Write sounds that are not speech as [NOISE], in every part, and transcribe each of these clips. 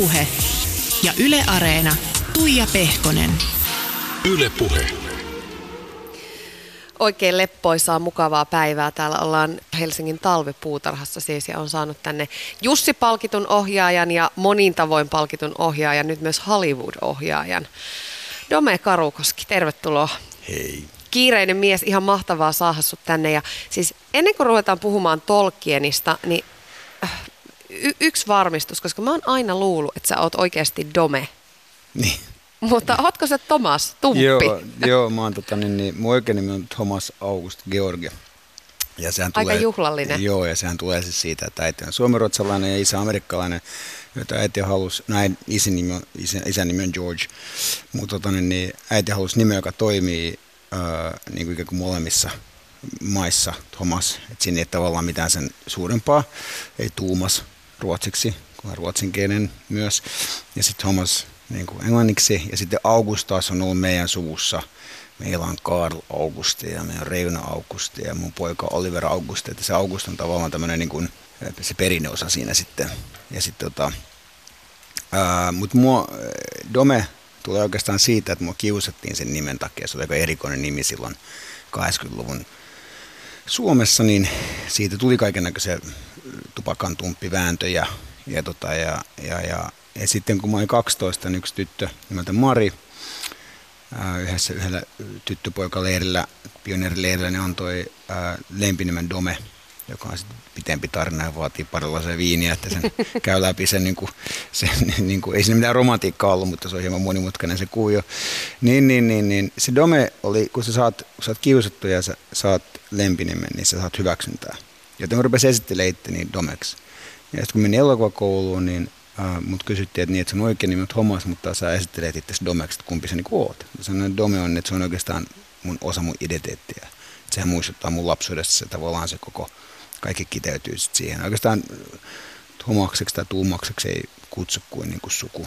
Puhe. Ja Yle Areena. Tuija Pehkonen. Yle Puhe. Oikein leppoisaa, mukavaa päivää. Täällä ollaan Helsingin talvipuutarhassa siis ja on saanut tänne Jussi-palkitun ohjaajan ja monin tavoin palkitun ohjaajan, nyt myös Hollywood-ohjaajan. Dome Karukoski, tervetuloa. Hei. Kiireinen mies, ihan mahtavaa saada sut tänne. Ja siis ennen kuin ruvetaan puhumaan Tolkienista, niin y- yksi varmistus, koska mä oon aina luullut, että sä oot oikeasti Dome. Niin. Mutta ootko se Tomas Tumppi? Joo, joo, mä oon tota, niin, niin, mun oikein nimi on Thomas August George. Ja sehän Aika tulee, juhlallinen. Joo, ja sehän tulee siis siitä, että äiti on suomenruotsalainen ja isä amerikkalainen, jota äiti halusi, näin isin nimi on, isän, isän nimi on George, mutta tota, niin, niin, äiti halusi nimen, joka toimii äh, niin kuin ikään kuin molemmissa maissa, Thomas, että siinä ei tavallaan mitään sen suurempaa, ei Tuumas ruotsiksi, kun on ruotsinkielinen myös, ja sitten Thomas niin kuin englanniksi, ja sitten August taas on ollut meidän suvussa, Meillä on Karl Augusti ja meillä on Reuna Augusti ja mun poika Oliver Augusti. Että se August on tavallaan tämmöinen niin kuin, se perinneosa siinä sitten. Ja sitten tota, mutta mua, Dome tulee oikeastaan siitä, että mua kiusattiin sen nimen takia. Se oli aika erikoinen nimi silloin 80-luvun Suomessa, niin siitä tuli kaiken näköisiä tupakan tumppivääntöjä. Ja, tota, ja, ja, ja, ja, sitten kun mä olin 12, niin yksi tyttö nimeltä Mari, ää, yhdessä yhdellä tyttöpoikaleirillä, pioneerileirillä, ne antoi ää, lempinimen Dome, joka on sitten pitempi tarina ja vaatii parilaisen viiniä, että sen [LAUGHS] käy läpi sen, niin kuin, sen [LAUGHS] niin kuin, ei siinä mitään romantiikkaa ollut, mutta se on hieman monimutkainen se kuvio. Niin, niin, niin, niin. Se Dome oli, kun sä saat, kun sä oot kiusattu ja sä saat lempinimen, niin sä saat hyväksyntää. Joten mä rupesin esittelemään itteni Domeksi. Ja sitten kun menin elokuvakouluun, niin Uh, mut kysyttiin, että, niin, että sun oikein nimi on Thomas, mutta sä esittelet itse Domeksi, että kumpi sä niin oot. Mä sanoin, että Dome on, että se on oikeastaan mun osa mun identiteettiä. Että sehän muistuttaa mun lapsuudesta se tavallaan se koko, kaikki kiteytyy sit siihen. Oikeastaan Thomakseksi tai Tuumakseksi ei kutsu kuin, niin kuin suku.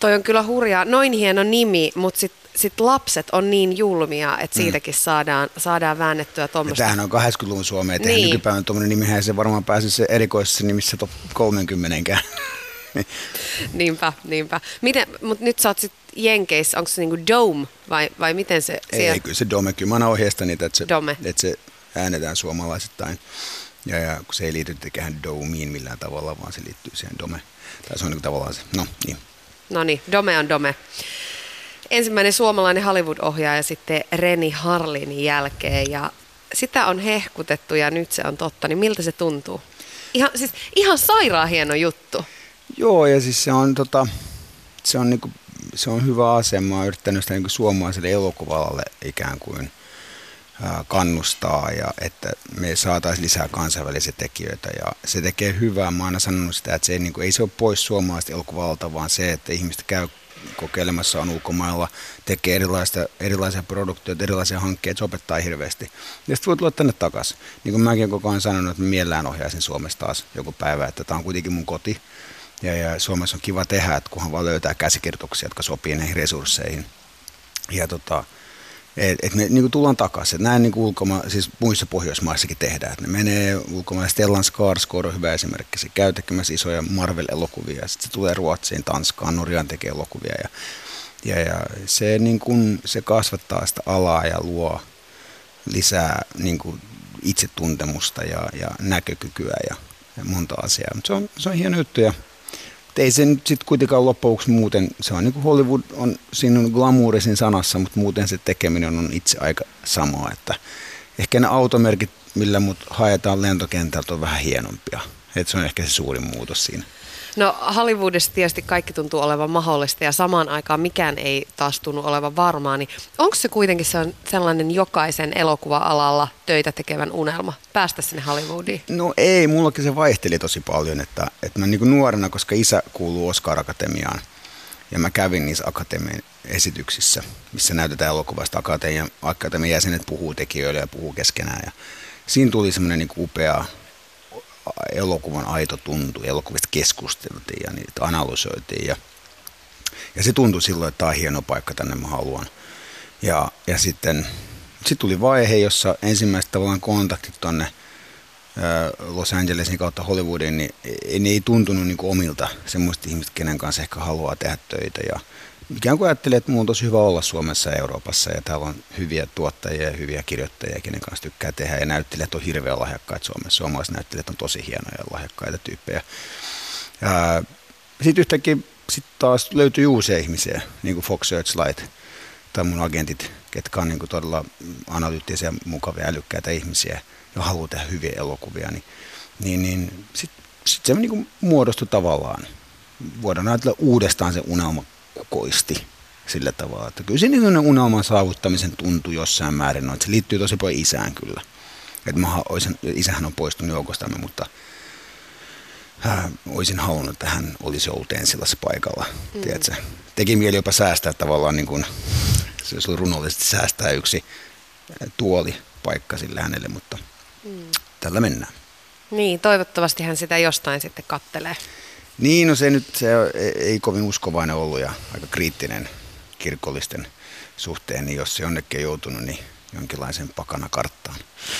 Toi on kyllä hurjaa. Noin hieno nimi, mutta sitten sit lapset on niin julmia, että siitäkin saadaan, saadaan väännettyä tuommoista. tämähän on 80-luvun Suomea, että Niin. nykypäivän tuommoinen nimihän se varmaan pääse se erikoisessa nimissä top 30 [LAUGHS] Niinpä, niinpä. Miten, mutta nyt sä oot sit Jenkeissä, onko se niinku Dome vai, vai miten se Ei, ei, kyllä se Dome, kyllä mä aina ohjeistan niitä, että se, Dome. että se äänetään suomalaisittain. Ja, ja kun se ei liity tekemään Domeen millään tavalla, vaan se liittyy siihen Dome. Tai se on niin tavallaan se, no niin. No niin, Dome on Dome. Ensimmäinen suomalainen Hollywood-ohjaaja sitten Reni Harlinin jälkeen ja sitä on hehkutettu ja nyt se on totta, niin miltä se tuntuu? Ihan, siis ihan sairaan hieno juttu. Joo, ja siis se on, tota, se on, niinku, se on hyvä asema. Oon yrittänyt sitä niinku suomalaiselle elokuvalalle ikään kuin kannustaa, ja että me saataisiin lisää kansainvälisiä tekijöitä. Ja se tekee hyvää. Mä aina sanonut sitä, että se ei, niinku, ei se ole pois suomalaisesta elokuvalalta, vaan se, että ihmiset käy kokeilemassa on ulkomailla, tekee erilaista, erilaisia produktioita, erilaisia hankkeita, se opettaa hirveästi. Ja sitten voi tulla tänne takaisin. Niin kuin mäkin koko ajan sanonut, että mielellään ohjaisin Suomesta taas joku päivä, että tämä on kuitenkin mun koti. Ja, ja Suomessa on kiva tehdä, että kunhan vaan löytää käsikirjoituksia, jotka sopii näihin resursseihin. Ja tota, et, et me niin tullaan takaisin. Näin niin ulkoma, siis muissa Pohjoismaissakin tehdään. Et ne menee ulkomaille. Stellan Skarsgård on hyvä esimerkki. Se käy tekemässä isoja Marvel-elokuvia. Sitten se tulee Ruotsiin, Tanskaan, Norjaan tekee elokuvia. Ja, ja, ja se, niin kuin, se kasvattaa sitä alaa ja luo lisää niin kuin itsetuntemusta ja, ja näkökykyä ja, ja monta asiaa. Mutta se on, se on hieno juttu. Ja, mutta ei se nyt sitten kuitenkaan loppuksi muuten, se on niin kuin Hollywood on, siinä on glamourisin sanassa, mutta muuten se tekeminen on itse aika samaa, että ehkä ne automerkit, millä mut haetaan lentokentältä on vähän hienompia. Et se on ehkä se suurin muutos siinä. No Hollywoodissa tietysti kaikki tuntuu olevan mahdollista ja samaan aikaan mikään ei taas tunnu olevan varmaa, niin onko se kuitenkin sellainen jokaisen elokuva-alalla töitä tekevän unelma päästä sinne Hollywoodiin? No ei, mullakin se vaihteli tosi paljon, että, että mä niin nuorena, koska isä kuuluu Oscar-akatemiaan, ja mä kävin niissä akatemian esityksissä, missä näytetään elokuvasta akatemian, akatemian jäsenet puhuu tekijöille ja puhuu keskenään. Ja siinä tuli semmoinen niin upea elokuvan aito tuntu, elokuvista keskusteltiin ja niitä analysoitiin. Ja, ja se tuntui silloin, että tämä on hieno paikka, tänne mä haluan. Ja, ja sitten sit tuli vaihe, jossa ensimmäiset tavallaan kontaktit tonne Los Angelesin kautta Hollywoodin, niin ei, tuntunut niin omilta semmoista ihmistä, kenen kanssa ehkä haluaa tehdä töitä. Ja ikään kuin ajattelin, että mun on tosi hyvä olla Suomessa ja Euroopassa ja täällä on hyviä tuottajia ja hyviä kirjoittajia, kenen kanssa tykkää tehdä ja näyttelijät on hirveän lahjakkaita Suomessa. Suomalaiset näyttelijät on tosi hienoja ja lahjakkaita tyyppejä. Sitten yhtäkkiä sit taas löytyy uusia ihmisiä, niin kuin Fox Searchlight tai mun agentit, ketkä on niin kuin todella analyyttisiä, mukavia, älykkäitä ihmisiä ja haluaa tehdä hyviä elokuvia, niin, niin, niin sitten sit se niin kuin muodostui tavallaan. Voidaan ajatella uudestaan se unelma kukoisti sillä tavalla, että kyllä se niin unelman saavuttamisen tuntuu jossain määrin, no, että se liittyy tosi paljon isään kyllä. Että mä olisin, isähän on poistunut joukostamme, mutta ää, olisin halunnut, että hän olisi ollut ensilässä paikalla. Mm. Tiedätkö? Teki mieli jopa säästää tavallaan, niin kuin, se oli runollisesti säästää yksi tuoli paikka sille hänelle, mutta mm. tällä mennään. Niin, toivottavasti hän sitä jostain sitten kattelee. Niin, no se nyt se ei kovin uskovainen ollut ja aika kriittinen kirkollisten suhteen, niin jos se jonnekin on joutunut, niin jonkinlaisen pakana karttaan.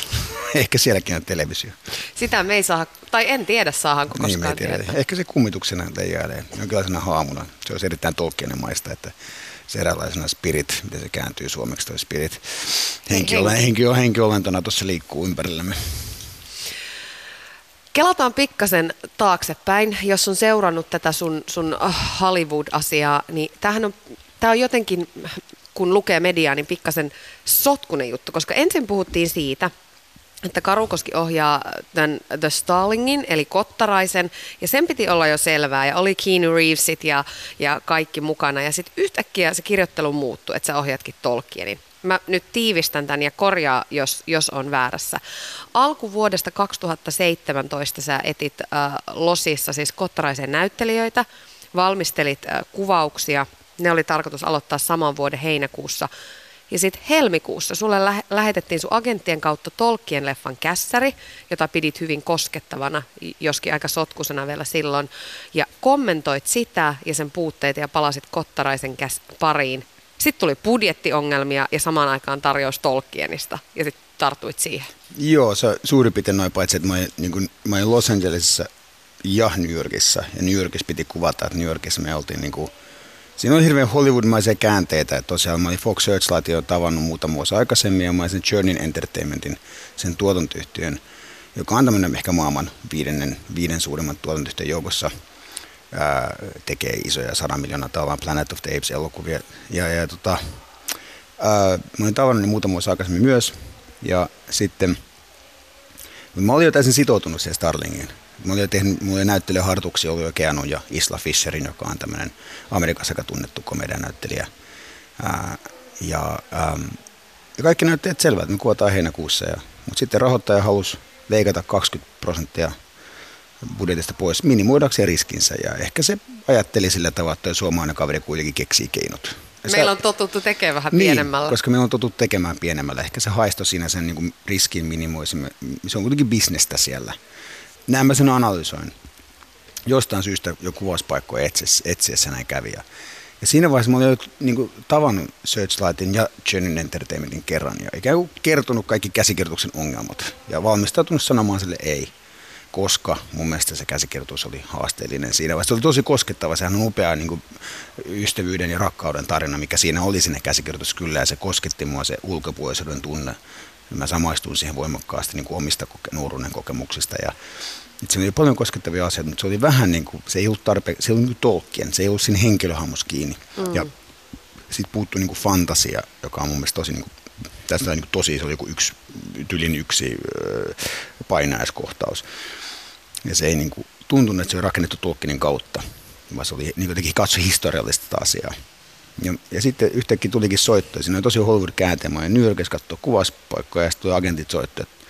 [LAUGHS] Ehkä sielläkin on televisio. Sitä me ei saa, tai en tiedä saahanko koskaan niin, me ei tiedä. Ehkä se kummituksena leijailee jonkinlaisena haamuna. Se on erittäin maista, että se eräänlaisena spirit, miten se kääntyy suomeksi toi spirit. Henki, henki. henki, henkiolentona tuossa liikkuu ympärillämme. Kelataan pikkasen taaksepäin, jos on seurannut tätä sun, sun ah, Hollywood-asiaa, niin tämähän on, tämä on jotenkin, kun lukee mediaa, niin pikkasen sotkunen juttu, koska ensin puhuttiin siitä, että Karukoski ohjaa tämän The Starlingin, eli Kottaraisen, ja sen piti olla jo selvää, ja oli Keanu Reevesit ja, ja kaikki mukana, ja sitten yhtäkkiä se kirjoittelu muuttui, että sä ohjatkin Tolkienin mä nyt tiivistän tämän ja korjaa, jos, jos on väärässä. Alkuvuodesta 2017 sä etit äh, Losissa siis kottaraisen näyttelijöitä, valmistelit äh, kuvauksia. Ne oli tarkoitus aloittaa saman vuoden heinäkuussa. Ja sitten helmikuussa sulle lä- lähetettiin sun agenttien kautta Tolkien leffan kässäri, jota pidit hyvin koskettavana, joskin aika sotkusena vielä silloin. Ja kommentoit sitä ja sen puutteita ja palasit Kottaraisen käs- pariin sitten tuli budjettiongelmia ja samaan aikaan tarjous Tolkienista ja sitten tartuit siihen. Joo, se suurin piirtein noin paitsi, että mä, niin kuin, mä olin Los Angelesissa ja New Yorkissa. Ja New Yorkissa piti kuvata, että New Yorkissa me oltiin niin kuin, Siinä oli hirveän Hollywoodmaisia käänteitä. Että tosiaan mä olin Fox Searchlight jo tavannut muutama vuosi aikaisemmin ja mä olin sen Journey Entertainmentin, sen tuotantoyhtiön, joka on tämmöinen ehkä maailman viidennen, viiden suurimman tuotantoyhtiön joukossa – ää, tekee isoja 100 miljoonaa tavallaan Planet of the Apes-elokuvia. Ja, ja tota, ää, mä olin tavannut ne muutama vuosi aikaisemmin myös. Ja sitten mä olin jo täysin sitoutunut siihen Starlingiin. Mä olin jo tehnyt, mulla oli näyttelijähartuksia ollut jo Keanu ja Isla Fisherin, joka on tämmöinen Amerikassa aika tunnettu komedian näyttelijä. Ää, ja, ää, ja kaikki näytti, että selvä, että me kuvataan heinäkuussa. Ja, mutta sitten rahoittaja halusi leikata 20 prosenttia budjetista pois minimoidakseen riskinsä. Ja ehkä se ajatteli sillä tavalla, että suomalainen kaveri kuitenkin keksii keinot. Ja meillä on totuttu tekemään vähän niin, pienemmällä. koska meillä on totuttu tekemään pienemmällä. Ehkä se haisto siinä sen niin riskin minimoisimme. Se on kuitenkin bisnestä siellä. Näin mä sen analysoin. Jostain syystä jo kuvauspaikkoja etsiessä näin kävi. Ja, ja siinä vaiheessa mä olin jo niin kuin, tavannut Searchlightin ja Journey Entertainmentin kerran ja ikään kuin kertonut kaikki käsikirjoituksen ongelmat ja valmistautunut sanomaan sille ei koska mun mielestä se käsikirjoitus oli haasteellinen siinä vaiheessa. Se oli tosi koskettava, sehän on upea niin kuin, ystävyyden ja rakkauden tarina, mikä siinä oli sinne käsikirjoitus kyllä, ja se kosketti mua se ulkopuolisuuden tunne. Mä samaistuin siihen voimakkaasti niin kuin omista koke- nuoruuden kokemuksista, ja se oli paljon koskettavia asioita, mutta se oli vähän niin kuin, se ei ollut tarpe, se ei ollut niin tolkkien, se ei ollut siinä henkilöhahmos kiinni. Mm. Ja sitten puuttui niin kuin fantasia, joka on mun mielestä tosi niin kuin, tässä on niin tosi, se oli joku yksi, tylin yksi painaiskohtaus. Ja se ei niin kuin, tuntunut, että se oli rakennettu Tolkienin kautta, vaan se oli niin jotenkin katso historiallista asiaa. Ja, ja sitten yhtäkkiä tulikin soitto, siinä oli tosi Hollywood käänteemä, ja New Yorkissa katsoi kuvauspaikkoja, ja sitten agentit soitto, että,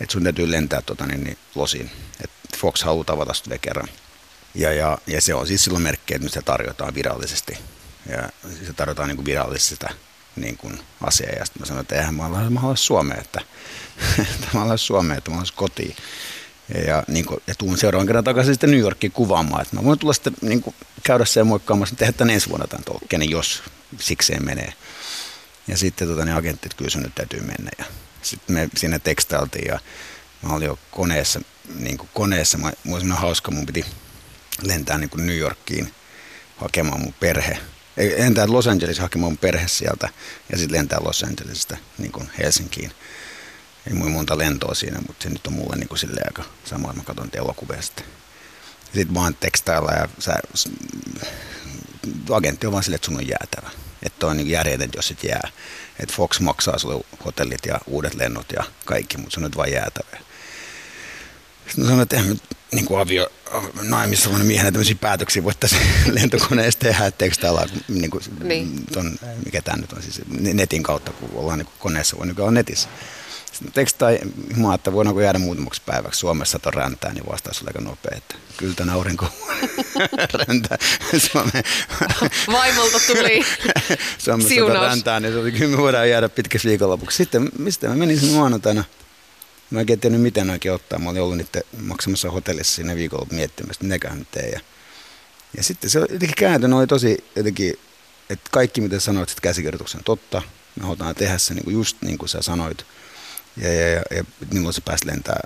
että sun täytyy lentää tota, niin, niin, losiin, että Fox haluaa tavata sitä kerran. Ja, ja, ja, se on siis silloin merkki, että se tarjotaan virallisesti. Ja se tarjotaan niin kuin virallisesti sitä niin kuin asiaa. Ja sitten mä sanoin, että eihän mä halua Suomeen, että, [LAUGHS] että mä haluan Suomeen, että mä kotiin. Ja, niin kuin, ja tuun seuraavan kerran takaisin sitten New Yorkiin kuvaamaan. Että mä voin tulla sitten niin kuin, käydä sen moikkaamassa, tehdä tämän ensi vuonna tämän Tolkienin, jos sikseen menee. Ja sitten tota, ne agentit kyllä sun nyt täytyy mennä. Ja sitten me siinä tekstailtiin ja mä olin jo koneessa, niin kuin koneessa, mä, mulla oli hauska, mun piti lentää niin kuin New Yorkiin hakemaan mun perhe. Lentää Los Angeles hakemaan mun perhe sieltä ja sitten lentää Los Angelesista niin kuin Helsinkiin. Ei mulla monta lentoa siinä, mutta se nyt on mulle niin kuin silleen aika sama, että mä katson elokuvia sitten. Sitten oon tekstailla ja sä, agentti on vaan silleen, että sun on jäätävä. Että on niin järjetön, jos et jää. Että Fox maksaa sulle hotellit ja uudet lennot ja kaikki, mutta se on nyt vain jäätävä. Sitten sanoin, että eihän niin kuin avio, naimissa on miehenä tämmöisiä päätöksiä voitaisiin [LAUGHS] lentokoneesta tehdä, että tekstailla niin kuin, niin. Ton, mikä tämä nyt on, siis netin kautta, kun ollaan niin kuin koneessa, voi nykyään netissä. Tekstai, mä että voidaanko jäädä muutamaksi päiväksi Suomessa ton räntää, niin vastaus oli aika nopea, että kyllä tämän aurinko [LAUGHS] räntää Suomeen. Vaimolta tuli [LAUGHS] Suomessa siunaus. räntää, niin se oli, kyllä me voidaan jäädä pitkäksi viikonlopuksi. Sitten mistä mä menin sinne maanantaina, mä en tiennyt miten oikein ottaa. Mä olin ollut niiden maksamassa hotellissa siinä viikolla miettimässä, mitäköhän nyt tee. Ja, ja sitten se jotenkin kääntö oli tosi jotenkin, että kaikki mitä sanoit sitten käsikirjoituksen totta. Me halutaan tehdä se niin just niin kuin sä sanoit ja, ja, ja, ja milloin se pääsi lentää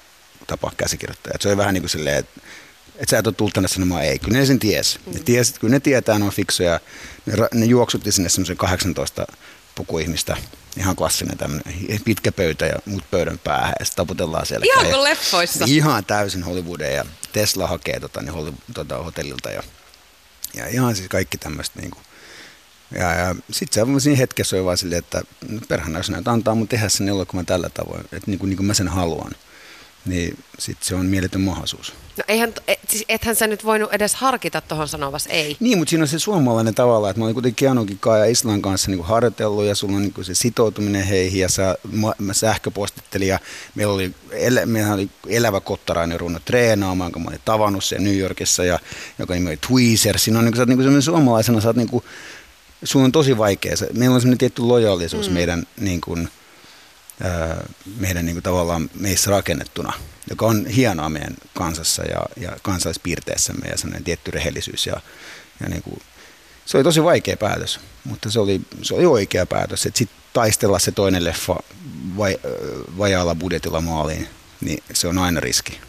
tapaa käsikirjoittaja. Et se oli vähän niin kuin silleen, että et sä et ole tullut tänne sanomaan ei. Kyllä ne sen ties. Mm. Ne ties kyllä ne tietää, ne on fiksuja. Ne, ne juoksutti sinne semmoisen 18 pukuihmistä. Ihan klassinen tämmöinen pitkä pöytä ja muut pöydän päähän ja sitten taputellaan siellä. Ihan kuin leffoissa. Ihan täysin Hollywoodin ja Tesla hakee tota, niin Hollywood, tota, hotellilta ja, ja ihan siis kaikki tämmöistä niin kuin, ja, ja sitten se siinä hetkessä oli vaan silleen, että perhana, jos näitä antaa mun tehdä sen elokuvan tällä tavoin, että niin kuin, niin kuin mä sen haluan, niin sitten se on mieletön mahdollisuus. No eihän, et, siis ethän sä nyt voinut edes harkita tuohon sanovas ei. Niin, mutta siinä on se suomalainen tavalla, että mä olin kuitenkin Keanukin ja Islan kanssa niin harjoitellut ja sulla on niin se sitoutuminen heihin ja sä, mä, mä sähköpostittelin ja meillä oli, el, meillä oli elävä kottarainen runno treenaamaan, kun mä olin tavannut sen New Yorkissa ja joka nimi oli Tweezer. Siinä on niin kuin, sä oot, niin kuin suomalaisena, sä oot niin kuin, sun on tosi vaikea. Meillä on semmoinen tietty lojaalisuus mm. meidän, niin kuin, ää, meidän niin kuin, tavallaan meissä rakennettuna, joka on hienoa meidän kansassa ja, ja kansalaispiirteessämme ja semmoinen tietty rehellisyys. Ja, ja niin kuin, se oli tosi vaikea päätös, mutta se oli, se oli oikea päätös. Sitten taistella se toinen leffa vai, vajaalla budjetilla maaliin, niin se on aina riski.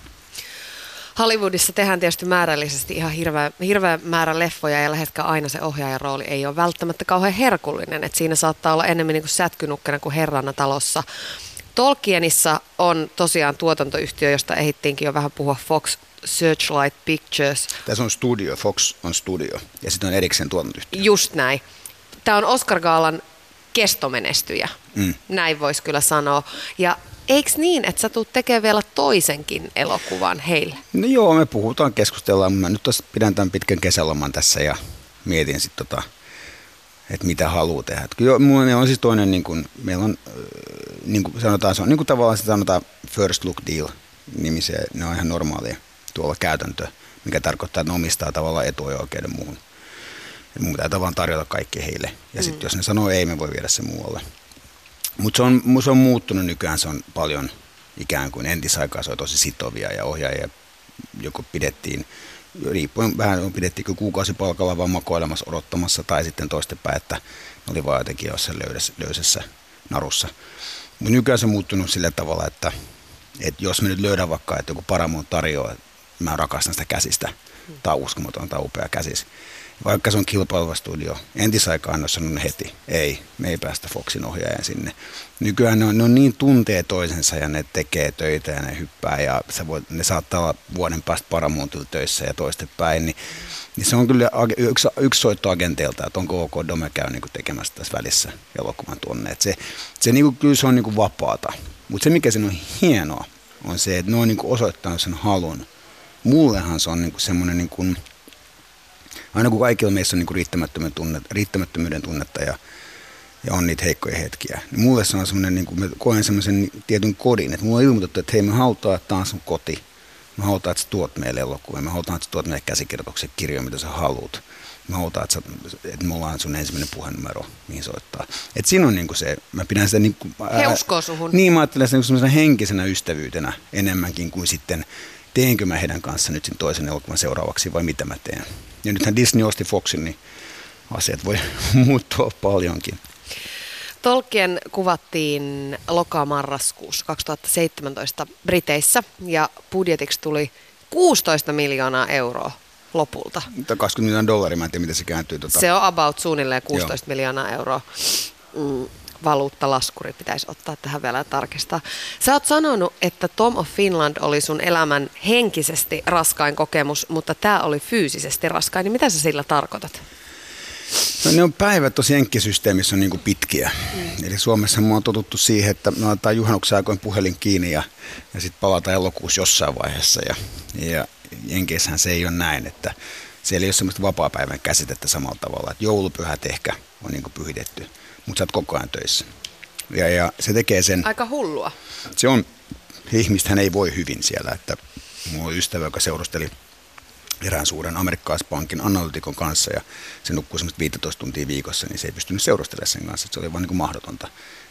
Hollywoodissa tehdään tietysti määrällisesti ihan hirveä, hirveä määrä leffoja ja läheskään aina se ohjaajan rooli ei ole välttämättä kauhean herkullinen. Et siinä saattaa olla enemmän niin kuin sätkynukkena kuin herrana talossa. Tolkienissa on tosiaan tuotantoyhtiö, josta ehittiinkin jo vähän puhua Fox Searchlight Pictures. Tässä on studio, Fox on studio ja sitten on erikseen tuotantoyhtiö. Just näin. Tämä on Oscar Gaalan kestomenestyjä, mm. näin voisi kyllä sanoa. Ja Eikö niin, että sä tulet tekemään vielä toisenkin elokuvan heille? No joo, me puhutaan, keskustellaan. Mä nyt pidän tämän pitkän kesäloman tässä ja mietin sitten tota, että mitä haluaa tehdä. Kyllä meillä on siis toinen, niin kuin, meillä on, niin kuin sanotaan, se on niin kuin tavallaan se sanotaan first look deal nimiseen, ne on ihan normaalia tuolla käytäntö, mikä tarkoittaa, että ne omistaa tavallaan etuoikeuden muuhun. Ja mun pitää tavallaan tarjota kaikki heille. Ja mm. sitten jos ne sanoo ei, me voi viedä se muualle. Mutta se on, se on muuttunut nykyään, se on paljon ikään kuin entisaikaa, se on tosi sitovia ja ohjaajia joko pidettiin, riippuen vähän pidettiinkö kuukausipalkalla vaan makoilemassa odottamassa tai sitten toistepäin, että ne oli vaan jotenkin jossain löydessä, löysessä narussa. Mutta nykyään se on muuttunut sillä tavalla, että, että jos me nyt löydän vaikka, että joku Paramount tarjoaa, mä rakastan sitä käsistä, tämä on uskomaton, tämä upea käsis, vaikka se on kilpaileva studio. Entisaikaan ne on heti, ei, me ei päästä Foxin ohjaajan sinne. Nykyään ne on, ne on niin tuntee toisensa ja ne tekee töitä ja ne hyppää ja sä voit, ne saattaa olla vuoden päästä Paramountilla töissä ja toistepäin. Niin, niin se on kyllä yksi, yksi soitto agenteilta, että onko OK Dome käy niin tekemässä tässä välissä elokuvan tuonne. Et se, se niin kuin, kyllä se on niin kuin vapaata. Mutta se mikä siinä on hienoa on se, että ne on niin kuin osoittanut sen halun. Mullehan se on niin kuin semmoinen niin kuin, aina kun kaikilla meissä on niin riittämättömyyden, tunne, riittämättömyyden tunnetta ja, ja on niitä heikkoja hetkiä, niin mulle se on semmoinen, niin kuin mä koen semmoisen tietyn kodin, että mulla on ilmoitettu, että hei me halutaan, että tämä on sun koti. Me halutaan, että sä tuot meille elokuvia. Me halutaan, että sä tuot meille käsikirjoituksen kirjoja, mitä sä haluat. Me halutaan, että, sä, että me ollaan sun ensimmäinen puhennumero, mihin soittaa. Et siinä on niin se, mä pidän sitä niin kuin, ää, He uskoo suhun. Niin, mä ajattelen sitä niin henkisenä ystävyytenä enemmänkin kuin sitten, teenkö mä heidän kanssa nyt sen toisen elokuvan seuraavaksi vai mitä mä teen. Ja nythän Disney osti Foxin, niin asiat voi [LAUGHS] muuttua paljonkin. Tolkien kuvattiin loka-marraskuussa 2017 Briteissä ja budjetiksi tuli 16 miljoonaa euroa lopulta. 20 miljoonaa dollaria, mä en tiedä miten se kääntyy. Tota. Se on about suunnilleen 16 Joo. miljoonaa euroa. Mm, valuuttalaskuri pitäisi ottaa tähän vielä ja tarkistaa. Sä oot sanonut, että Tom of Finland oli sun elämän henkisesti raskain kokemus, mutta tämä oli fyysisesti raskain. Niin mitä sä sillä tarkoitat? No ne on päivät tosi jenkkisysteemissä on niin pitkiä. Mm. Eli Suomessa me on totuttu siihen, että me laitetaan juhannuksen aikoin puhelin kiinni ja, ja sitten palataan elokuussa jossain vaiheessa. Ja, ja Jenkeissähän se ei ole näin, että siellä ei ole semmoista vapaa-päivän käsitettä samalla tavalla. Että joulupyhät ehkä on niin pyhitetty, mutta sä oot koko ajan töissä. Ja, ja se tekee sen... Aika hullua. Se on, ihmistähän ei voi hyvin siellä, että mulla on ystävä, joka seurusteli erään suuren amerikkalaispankin analytikon kanssa ja se nukkuu semmoista 15 tuntia viikossa, niin se ei pystynyt seurustelemaan sen kanssa. Se oli vaan niin kuin mahdotonta.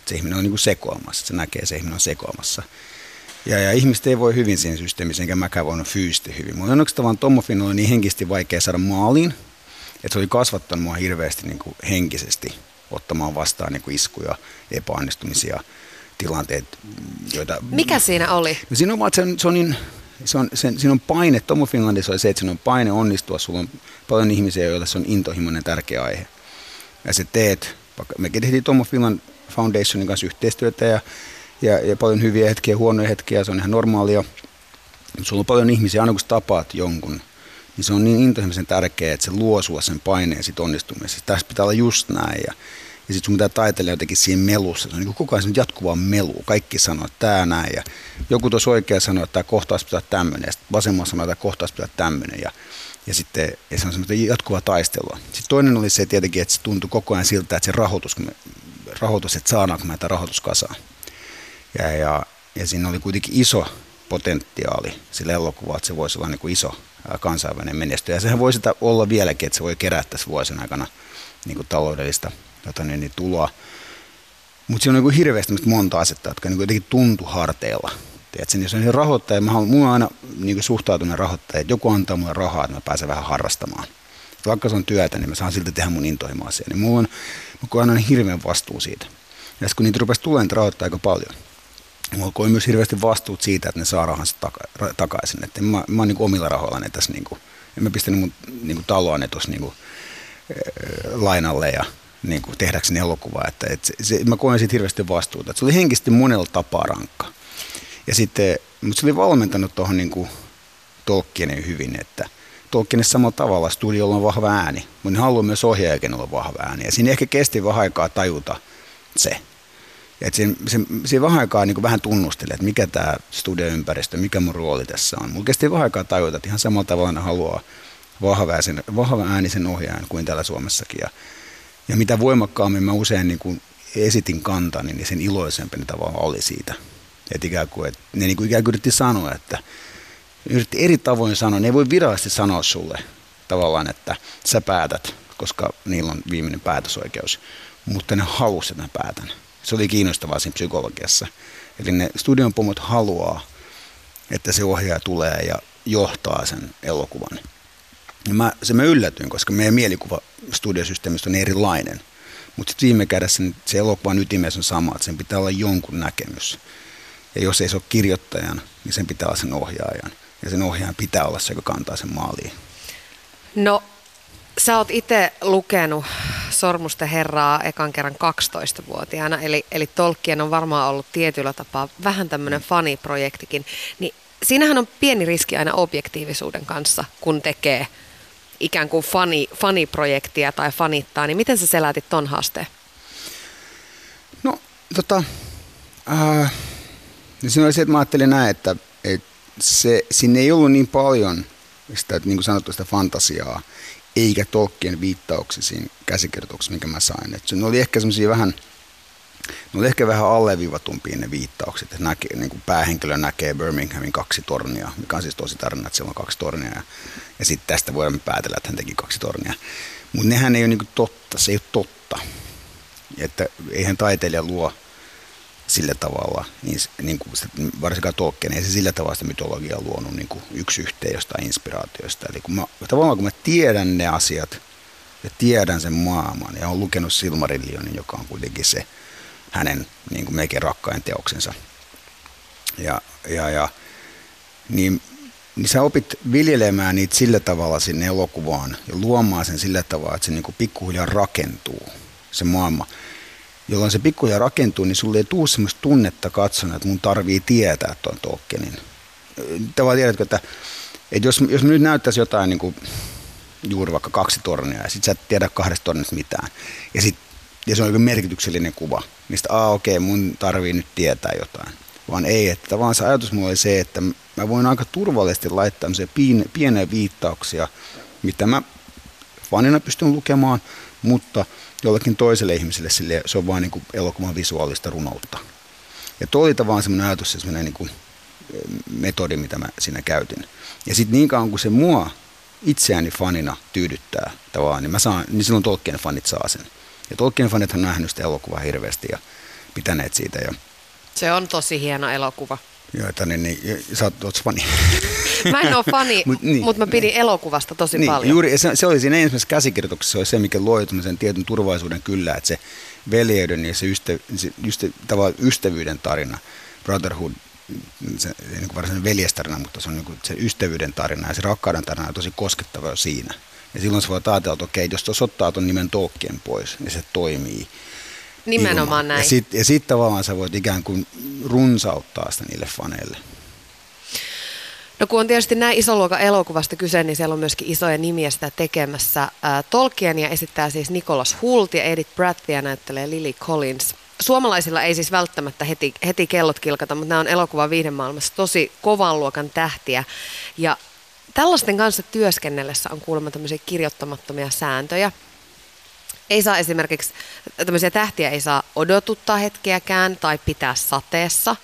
Se ihminen on niin kuin sekoamassa, se näkee, se ihminen on sekoamassa. Ja, ja ihmiset ei voi hyvin siinä systeemissä, enkä mäkään voinut fyysisesti hyvin. Mutta onneksi tavan Tommofin oli niin henkisesti vaikea saada maaliin, että se oli kasvattanut mua hirveästi niin kuin henkisesti ottamaan vastaan niin kuin iskuja, epäonnistumisia, tilanteet, joita... Mikä siinä oli? No siinä on vaan, se on, se on niin se on, se, siinä on paine, Tomu Finlandissa oli se, että siinä on paine onnistua, sulla on paljon ihmisiä, joilla se on intohimoinen tärkeä aihe. Ja sä teet, mekin tehtiin Tomu Finland Foundationin kanssa yhteistyötä ja, ja, ja paljon hyviä hetkiä, huonoja hetkiä, se on ihan normaalia. Sulla on paljon ihmisiä, aina kun tapaat jonkun, niin se on niin intohimoisen tärkeää, että se luo sen paineen sit onnistumisesta. Tässä pitää olla just näin. Ja, ja sitten sun pitää taitella jotenkin siinä melussa. Se on niin koko ajan jatkuvaa melu. Kaikki sanoo, että tämä näin. Ja joku tuossa oikein sanoo, että tämä kohtaus pitää tämmöinen. Ja sitten vasemmalla sanoo, että tämä kohtaus pitää tämmöinen. Ja, ja sitten ja se on semmoista jatkuvaa taistelua. Sitten toinen oli se tietenkin, että se tuntui koko ajan siltä, että se rahoitus, kun me, rahoitus että saadaanko me tätä rahoituskasaa. Ja, ja, ja siinä oli kuitenkin iso potentiaali sillä elokuvalla, että se voisi olla niin kuin iso kansainvälinen menestyjä. Ja sehän voi sitä olla vieläkin, että se voi kerätä tässä vuosien aikana niin kuin taloudellista tota, niin, niin tuloa. Mutta siinä on niin hirveästi monta asetta, jotka niin jotenkin tuntu harteilla. Tiedätkö, jos on rahoittaja, mä haluan, mulla on aina niin suhtautunut rahoittaja, että joku antaa mulle rahaa, että mä pääsen vähän harrastamaan. Et vaikka se on työtä, niin mä saan silti tehdä mun intohimo asia. Niin mulla on, mä koen aina hirveän vastuu siitä. Ja kun niitä rupesi tulemaan, niitä rahoittaa aika paljon. Mulla koin myös hirveästi vastuut siitä, että ne saa rahansa taka- takaisin. Että mä, mä oon niin omilla rahoillani tässä, niin kuin, en mä pistänyt mun niin kuin taloa ne tuossa niin lainalle ja niin kuin tehdäkseni elokuvaa. Että, että se, se, mä koen siitä hirveästi vastuuta. Että se oli henkisesti monella tapaa rankka. Ja sitten, mutta se oli valmentanut tuohon niin Tolkienin hyvin, että Tolkienissa samalla tavalla studiolla on vahva ääni, mutta ne haluaa myös ohjaajakin olla vahva ääni. Ja siinä ehkä kesti vähän aikaa tajuta se. Ja että siinä, se, siinä vähän aikaa niin vähän tunnusteli, että mikä tämä studioympäristö, mikä mun rooli tässä on. Mulla kesti vähän aikaa tajuta, että ihan samalla tavalla ne haluaa vahva, vahva äänisen ohjaajan kuin täällä Suomessakin. Ja ja mitä voimakkaammin mä usein niin kuin esitin kantani, niin sen iloisempi ne tavallaan oli siitä. Että ikään kuin, että ne niin kuin ikään kuin yritti sanoa, että yritti eri tavoin sanoa, ne ei voi virallisesti sanoa sulle tavallaan, että sä päätät, koska niillä on viimeinen päätösoikeus, mutta ne halusivat, että mä päätän. Se oli kiinnostavaa siinä psykologiassa. Eli ne studion pomot haluaa, että se ohjaaja tulee ja johtaa sen elokuvan. Ja mä, se mä yllätyin, koska meidän mielikuva studiosysteemistä on erilainen. Mutta sitten viime kädessä niin se elokuvan ytimessä on sama, että sen pitää olla jonkun näkemys. Ja jos ei se ole kirjoittajan, niin sen pitää olla sen ohjaajan. Ja sen ohjaajan pitää olla se, joka kantaa sen maaliin. No, sä oot itse lukenut Sormusten herraa ekan kerran 12-vuotiaana, eli, eli Tolkien on varmaan ollut tietyllä tapaa vähän tämmöinen faniprojektikin. Niin siinähän on pieni riski aina objektiivisuuden kanssa, kun tekee ikään kuin fani, faniprojektia tai fanittaa, niin miten sä selätit ton haasteen? No, tota, äh, no siinä oli se, että mä ajattelin näin, että, että se, sinne ei ollut niin paljon sitä, niin kuin sanottu, sitä fantasiaa, eikä Tolkien viittauksia siinä käsikirjoituksessa, minkä mä sain. Että se oli ehkä semmoisia vähän, oli ehkä vähän alleviivatumpia ne viittaukset, että näkee, niin kuin päähenkilö näkee Birminghamin kaksi tornia, mikä on siis tosi tarina, että siellä on kaksi tornia. Ja, ja sitten tästä voidaan päätellä, että hän teki kaksi tornia. Mutta nehän ei ole niin totta, se ei ole totta. Että eihän taiteilija luo sillä tavalla, niin, niin kuin sitä, varsinkaan Tolkien, ei se sillä tavalla sitä mytologiaa luonut niin kuin yksi yhteen jostain inspiraatiosta. Eli kun mä, tavallaan kun mä tiedän ne asiat ja tiedän sen maailman ja olen lukenut Silmarillionin, joka on kuitenkin se hänen niin kuin melkein rakkain teoksensa. Ja, ja, ja niin, niin sä opit viljelemään niitä sillä tavalla sinne elokuvaan ja luomaan sen sillä tavalla, että se niin kuin pikkuhiljaa rakentuu, se maailma. Jolloin se pikkuhiljaa rakentuu, niin sulle ei tule sellaista tunnetta katsona, että mun tarvii tietää tuon Tolkienin. Tavallaan tiedätkö, että, että jos, jos nyt näyttäisi jotain niin kuin juuri vaikka kaksi tornia ja sit sä et tiedä kahdesta tornista mitään. Ja, sit, ja se on joku merkityksellinen kuva, mistä a okei, okay, mun tarvii nyt tietää jotain. Vaan ei, että vaan se ajatus mulla oli se, että mä voin aika turvallisesti laittaa pieniä, pieniä viittauksia, mitä mä fanina pystyn lukemaan, mutta jollekin toiselle ihmiselle sille se on vain niin elokuvan visuaalista runoutta. Ja toi oli vaan semmoinen ajatus, semmoinen niin kuin metodi, mitä mä siinä käytin. Ja sitten niin kauan kuin se mua itseäni fanina tyydyttää tavallaan, niin, mä saan, niin silloin Tolkien fanit saa sen. Ja Tolkien fanit on nähnyt sitä elokuvaa hirveästi ja pitäneet siitä. Ja, se on tosi hieno elokuva. Joita, niin, niin, sä oot, fani. Mä en ole fani, [LAUGHS] mutta niin, mut mä pidin niin. elokuvasta tosi niin, paljon. Juuri, se, se oli siinä ensimmäisessä käsikirjoituksessa, se oli se, mikä loi sen tietyn turvallisuuden kyllä, että se veljeyden ja se, ystä, se ystä, ystävyyden tarina, brotherhood, se ei niin varsinainen veljestarina, mutta se on niin se ystävyyden tarina ja se rakkauden tarina on tosi koskettava jo siinä. Ja silloin se voi ajatella, että okei, jos tuossa ottaa tuon nimen Tolkien pois, niin se toimii. Nimenomaan ilman. näin. Ja sitten sit tavallaan sä voit ikään kuin runsauttaa sitä niille faneille. No kun on tietysti näin iso luokan elokuvasta kyse, niin siellä on myöskin isoja nimiä sitä tekemässä. Tolkienia esittää siis Nicholas Hult ja Edith Brattia näyttelee Lily Collins suomalaisilla ei siis välttämättä heti, heti kellot kilkata, mutta nämä on elokuvan maailmassa tosi kovan luokan tähtiä. Ja tällaisten kanssa työskennellessä on kuulemma tämmöisiä kirjoittamattomia sääntöjä. Ei saa esimerkiksi, tämmöisiä tähtiä ei saa odotuttaa hetkeäkään tai pitää sateessa.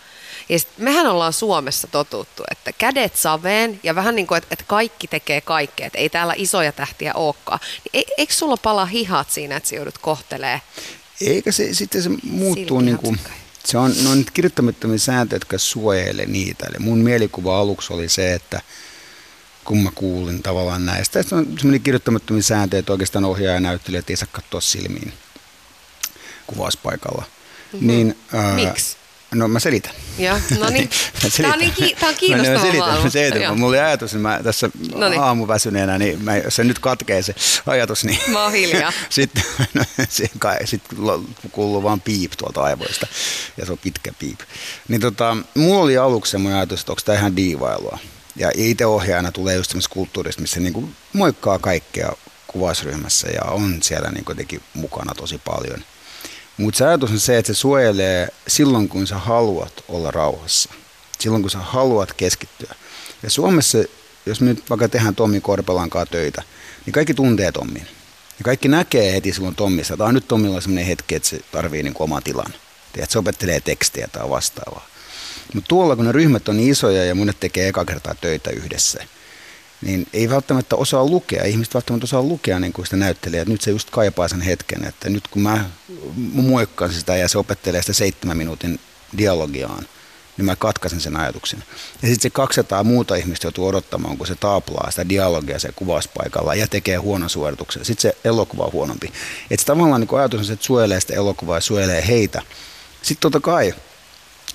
Ja sit mehän ollaan Suomessa totuttu, että kädet saveen ja vähän niin kuin, että, että kaikki tekee kaikkea, että ei täällä isoja tähtiä olekaan. Niin e, eikö sulla pala hihat siinä, että sä joudut kohtelee eikä se sitten se muuttuu niin kuin, se on, ne on nyt kirjoittamattomia sääntöjä, jotka suojelee niitä. Eli mun mielikuva aluksi oli se, että kun mä kuulin tavallaan näistä, että on semmoinen kirjoittamattomia sääntöjä, että oikeastaan ohjaaja ja näyttelijät ei saa katsoa silmiin kuvauspaikalla. Mm-hmm. Niin, ää, Miksi? No mä selitän. Joo, no [LAUGHS] niin. Tämä on, niin ki- tämä on kiinnostava mä selitän, maailma. Mä selitän. Joo. Mulla oli ajatus, että mä tässä Noniin. aamuväsyneenä, niin mä, jos se nyt katkee se ajatus, niin... Mä oon hiljaa. [LAUGHS] sitten no, sit kuuluu vaan piip tuolta aivoista, ja se on pitkä piip. Niin tota, mulla oli aluksi semmoinen ajatus, että onko tämä ihan diivailua. Ja itse ohjaajana tulee just semmoista kulttuurista, missä niinku moikkaa kaikkea kuvausryhmässä ja on siellä niin mukana tosi paljon – mutta se ajatus on se, että se suojelee silloin, kun sä haluat olla rauhassa. Silloin, kun sä haluat keskittyä. Ja Suomessa, jos me nyt vaikka tehdään Tommi Korpelankaa töitä, niin kaikki tuntee Tommin. Ja kaikki näkee heti silloin Tommissa, että nyt Tommilla on sellainen hetki, että se tarvii niin oman tilan. Että se opettelee tekstiä tai vastaavaa. Mutta tuolla, kun ne ryhmät on niin isoja ja monet tekee eka kertaa töitä yhdessä – niin ei välttämättä osaa lukea. Ihmiset välttämättä osaa lukea niin kuin sitä näyttelijää. Nyt se just kaipaa sen hetken, että nyt kun mä muokkaan sitä ja se opettelee sitä seitsemän minuutin dialogiaan, niin mä katkaisen sen ajatuksen. Ja sitten se 200 muuta ihmistä joutuu odottamaan, kun se taaplaa sitä dialogia se kuvauspaikalla ja tekee huonon suorituksen. Sitten se elokuva on huonompi. Että tavallaan niin ajatus on se, että suojelee sitä elokuvaa ja suojelee heitä. Sitten totta kai,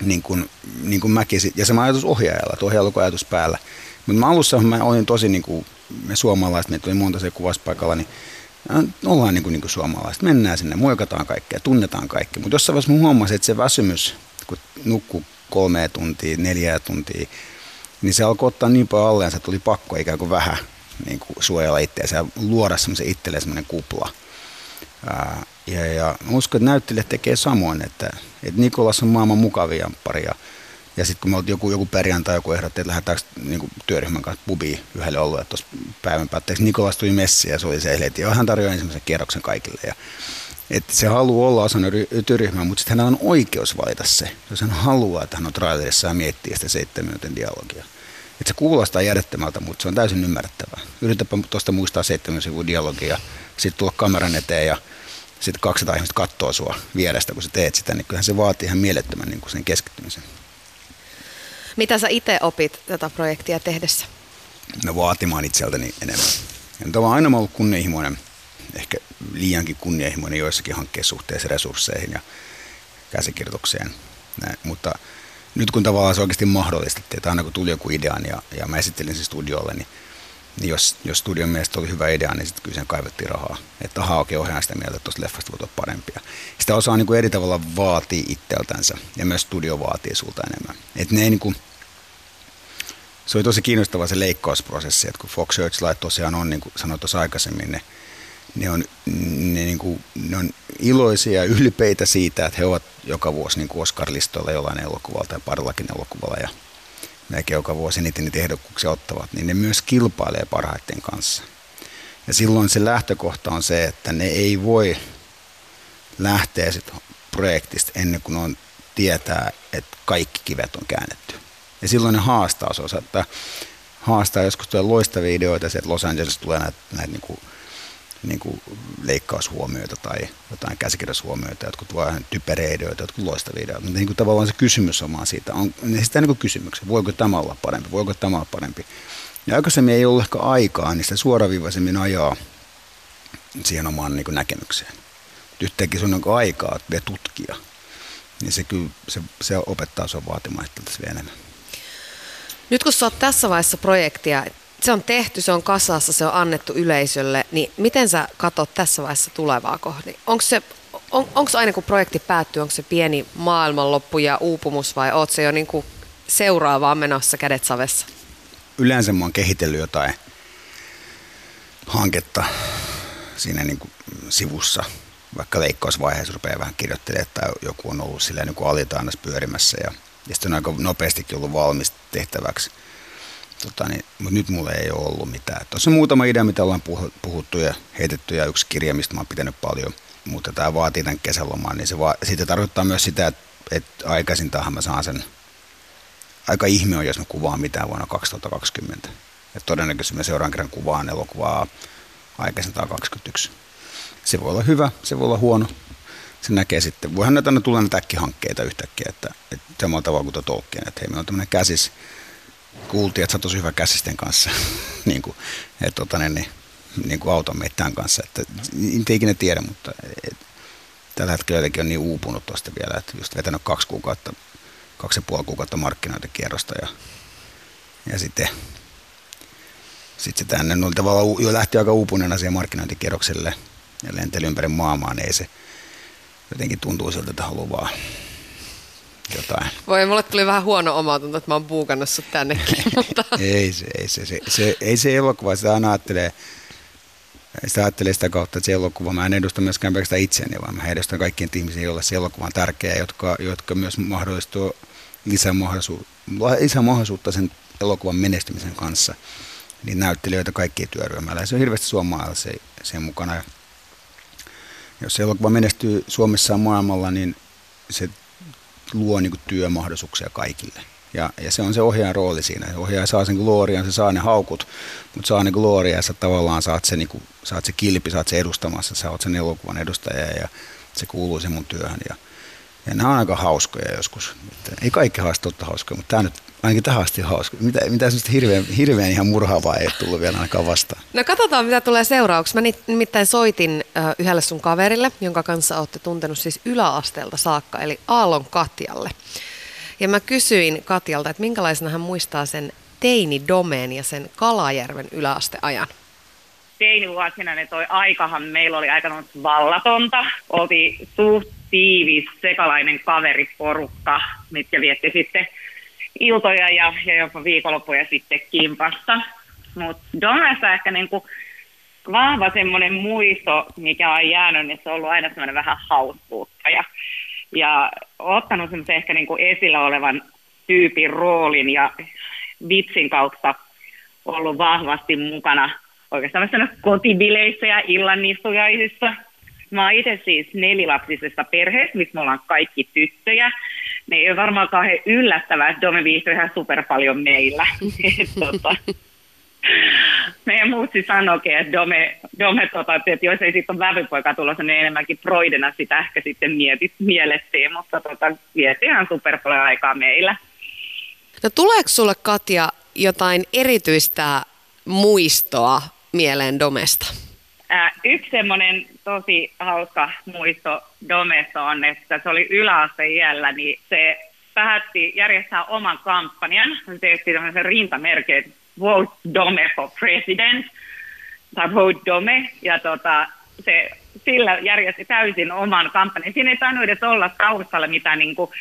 niin kuin, niin kuin mäkin, ja se ajatus ohjaajalla, että ohjaajalla ajatus päällä, mutta mä alussa mä olin tosi niin kuin, me suomalaiset, meitä oli monta se kuvaspaikalla, niin ollaan niin kuin, niin kuin suomalaiset. Mennään sinne, muokataan kaikkea, tunnetaan kaikki. Mutta jossain vaiheessa mä huomasin, että se väsymys, kun nukkuu kolme tuntia, neljä tuntia, niin se alkoi ottaa niin paljon alle, että tuli pakko ikään kuin vähän niin kuin suojella itseänsä ja luoda semmoisen itselleen semmoinen kupla. Ää, ja, ja uskon, että näyttelijät tekee samoin, että, että Nikolas on maailman mukavia pari ja ja sitten kun me joku, joku perjantai, joku ehdotti, että lähdetäänkö niin työryhmän kanssa pubiin yhdelle alueelle tuossa päivän päätteeksi. Nikolas tuli messiin ja se oli se heti. Ja hän tarjoaa ensimmäisen kierroksen kaikille. Ja, että se haluaa olla osana työryhmää, mutta sitten hänellä on oikeus valita se. Jos hän haluaa, että hän on trailerissa ja miettii sitä seitsemän minuutin dialogia. Että se kuulostaa järjettömältä, mutta se on täysin ymmärrettävää. Yritäpä tuosta muistaa seitsemän sivun dialogia, sitten tulla kameran eteen ja sitten 200 ihmistä katsoo sua vierestä, kun sä teet sitä, niin kyllähän se vaatii ihan mielettömän niin kuin sen keskittymisen. Mitä sä itse opit tätä projektia tehdessä? No vaatimaan itseltäni enemmän. Ja on aina ollut kunnianhimoinen, ehkä liiankin kunnianhimoinen joissakin hankkeissa suhteessa resursseihin. Ja käsikirjoitukseen. Näin, mutta nyt kun tavallaan se oikeasti mahdollistettiin, että aina kun tuli joku idea ja, ja mä esittelin sen studiolle, niin, niin jos, jos studion mielestä oli hyvä idea, niin sitten kyllä sen kaivettiin rahaa. Että ahaa, okei, ohjaan sitä mieltä, että tuosta leffasta voi olla parempia. Sitä osaa niin kuin eri tavalla vaatii itseltänsä ja myös studio vaatii sulta enemmän. Että ne ei niin kuin, se oli tosi kiinnostava se leikkausprosessi, että kun Fox Searchlight tosiaan on, niin kuin sanoit tuossa aikaisemmin, ne, ne, on, ne, niin kuin, ne on iloisia ja ylpeitä siitä, että he ovat joka vuosi niin Oscar-listoilla jollain elokuvalla tai parillakin elokuvalla ja melkein joka vuosi niitä, niitä ehdokkuuksia ottavat, niin ne myös kilpailee parhaiten kanssa. Ja silloin se lähtökohta on se, että ne ei voi lähteä sit projektista ennen kuin on tietää, että kaikki kivet on käännetty. Ja silloin ne haastaa osa, että haastaa joskus tulee loistavia ideoita, se, että Los Angeles tulee näitä, näitä niin niin kuin leikkaushuomioita tai jotain käsikirjashuomioita, jotkut vähän typeriä ideoita, jotkut loistavia ideoita. Mutta niin kuin tavallaan se kysymys on vaan siitä, on, sitä niin kuin kysymyksen, voiko tämä olla parempi, voiko tämä olla parempi. Ja aikaisemmin ei ollut ehkä aikaa, niin sitä suoraviivaisemmin ajaa siihen omaan niin kuin näkemykseen. Yhtäkkiä sun on niin aikaa että tutkia, niin se, kyllä, se, se opettaa sun vaatimaan vielä enemmän. Nyt kun sä oot tässä vaiheessa projektia, se on tehty, se on kasassa, se on annettu yleisölle, niin miten sä katsot tässä vaiheessa tulevaa kohti? Onko se on, onko aina kun projekti päättyy, onko se pieni maailmanloppu ja uupumus vai oot se jo niin kuin seuraavaan menossa kädet savessa? Yleensä mä oon kehitellyt jotain hanketta siinä niin kuin sivussa, vaikka leikkausvaiheessa rupeaa vähän kirjoittelemaan, että joku on ollut silleen niin kuin pyörimässä ja ja sitten on aika nopeastikin ollut valmis tehtäväksi. Tota, niin, mutta nyt mulla ei ole ollut mitään. Tuossa on muutama idea, mitä ollaan puhuttu ja heitetty ja yksi kirja, mistä mä oon pitänyt paljon. Mutta tämä vaatii tämän kesälomaan, niin se va- siitä tarkoittaa myös sitä, että, että aikaisintahan mä saan sen, aika ihme on, jos mä kuvaan mitään vuonna 2020. Et todennäköisesti mä seuraan kerran kuvaan elokuvaa aikaisintaan 2021. Se voi olla hyvä, se voi olla huono, se näkee sitten. Voihan näitä tulla näitä äkkihankkeita yhtäkkiä, että, että samalla tavalla kuin tuo Tolkien, että hei, meillä on tämmöinen käsis, kuultiin, että sä tosi hyvä käsisten kanssa, [LAUGHS] niin kuin, että tota, niin, niin, kuin auta meitä tämän kanssa, että ei ikinä tiedä, mutta et, tällä hetkellä jotenkin on niin uupunut tuosta vielä, että just vetänyt kaksi kuukautta, kaksi ja puoli kuukautta markkinointikierrosta ja, ja sitten sitten se tänne oli tavallaan jo lähti aika uupuneena siihen markkinointikierrokselle ja lenteli ympäri maailmaa, niin ei se, jotenkin tuntuu siltä, että haluaa vaan jotain. Voi, mulle tuli vähän huono omatunto, että mä oon puukannut sut tännekin. [LAUGHS] mutta... ei, se, ei, se, se, se, ei se elokuva, sitä aina ajattelee, sitä ajattelee sitä kautta, että se elokuva, mä en edusta myöskään pelkästään itseäni, vaan mä edustan kaikkien ihmisiä, joille se elokuva on tärkeä, jotka, jotka myös mahdollistuu lisää, mahdollisuutta, lisää mahdollisuutta sen elokuvan menestymisen kanssa. Niin näyttelijöitä kaikkien työryhmällä. Ja se on hirveästi suomalaisia sen mukana. Ja jos elokuva menestyy Suomessa ja maailmalla, niin se luo niin kuin työmahdollisuuksia kaikille. Ja, ja se on se ohjaajan rooli siinä. Ohjaaja saa sen glorian, se saa ne haukut, mutta saa ne gloria ja sä tavallaan saat se, niin kuin, saat se kilpi, saat se edustamassa, sä oot sen elokuvan edustaja ja se kuuluu sen mun työhön. Ja, ja nämä on aika hauskoja joskus. Ei kaikki haastat totta hauskoja, mutta tämä nyt ainakin tähän asti hauska. Mitä, mitä semmoista hirveän, hirveän ihan murhaavaa ei tullut vielä ainakaan vastaan? No katsotaan, mitä tulee seuraavaksi. Mä nimittäin soitin yhdelle sun kaverille, jonka kanssa olette tuntenut siis yläasteelta saakka, eli Aallon Katjalle. Ja mä kysyin Katjalta, että minkälaisena hän muistaa sen teini-domeen ja sen Kalajärven yläasteajan teinivuosina niin toi aikahan meillä oli aika vallatonta. Oltiin suht tiivis sekalainen kaveriporukka, mitkä vietti sitten iltoja ja, ja jopa viikonloppuja sitten kimpassa. Mutta Domesta ehkä niinku vahva semmoinen muisto, mikä on jäänyt, niin se on ollut aina semmoinen vähän hauskuutta. Ja, ja ottanut semmoisen ehkä niinku esillä olevan tyypin roolin ja vitsin kautta ollut vahvasti mukana oikeastaan kotibileissä ja illanistujaisissa. Mä oon itse siis nelilapsisesta perheestä, missä me ollaan kaikki tyttöjä. Ne ei ole varmaan kauhean yllättävää, että Dome viihtyy ihan super paljon meillä. [LAUGHS] tota, meidän muutsi sanoikin, että Dome, Dome tota, että jos ei sitten ole vävypoika tulossa, niin enemmänkin proidena sitä ehkä sitten mietit, mielettiin, mutta tota, vietti ihan super paljon aikaa meillä. No tuleeko sulle Katja jotain erityistä muistoa mieleen Domesta? Ää, yksi semmoinen tosi hauska muisto Domesta on, että se oli iällä, niin se päätti järjestää oman kampanjan. Se tehtiin tämmöisen rintamerkin, Vote Dome for President, tai Vote Dome, ja tota, se sillä järjesti täysin oman kampanjan. Siinä ei tainnut edes olla taustalla mitään niin kuin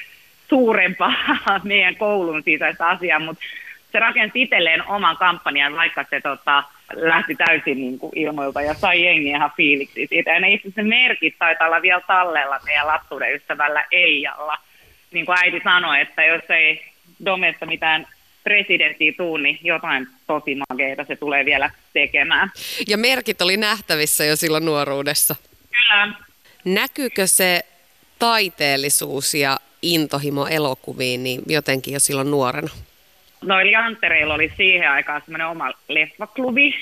suurempaa [LAUGHS] meidän koulun sisäistä asiaa, mutta se rakensi itselleen oman kampanjan, vaikka se tota, lähti täysin niin kuin ilmoilta ja sai jengi ihan fiiliksi siitä. Ja ne itse se merkit taitaa olla vielä tallella meidän lapsuuden ystävällä Eijalla. Niin kuin äiti sanoi, että jos ei Domesta mitään presidenttiä tuu, niin jotain tosi mageita se tulee vielä tekemään. Ja merkit oli nähtävissä jo silloin nuoruudessa. Kyllä. Näkyykö se taiteellisuus ja intohimo elokuviin niin jotenkin jo silloin nuorena? No eli Antereilla oli siihen aikaan semmoinen oma leffaklubi.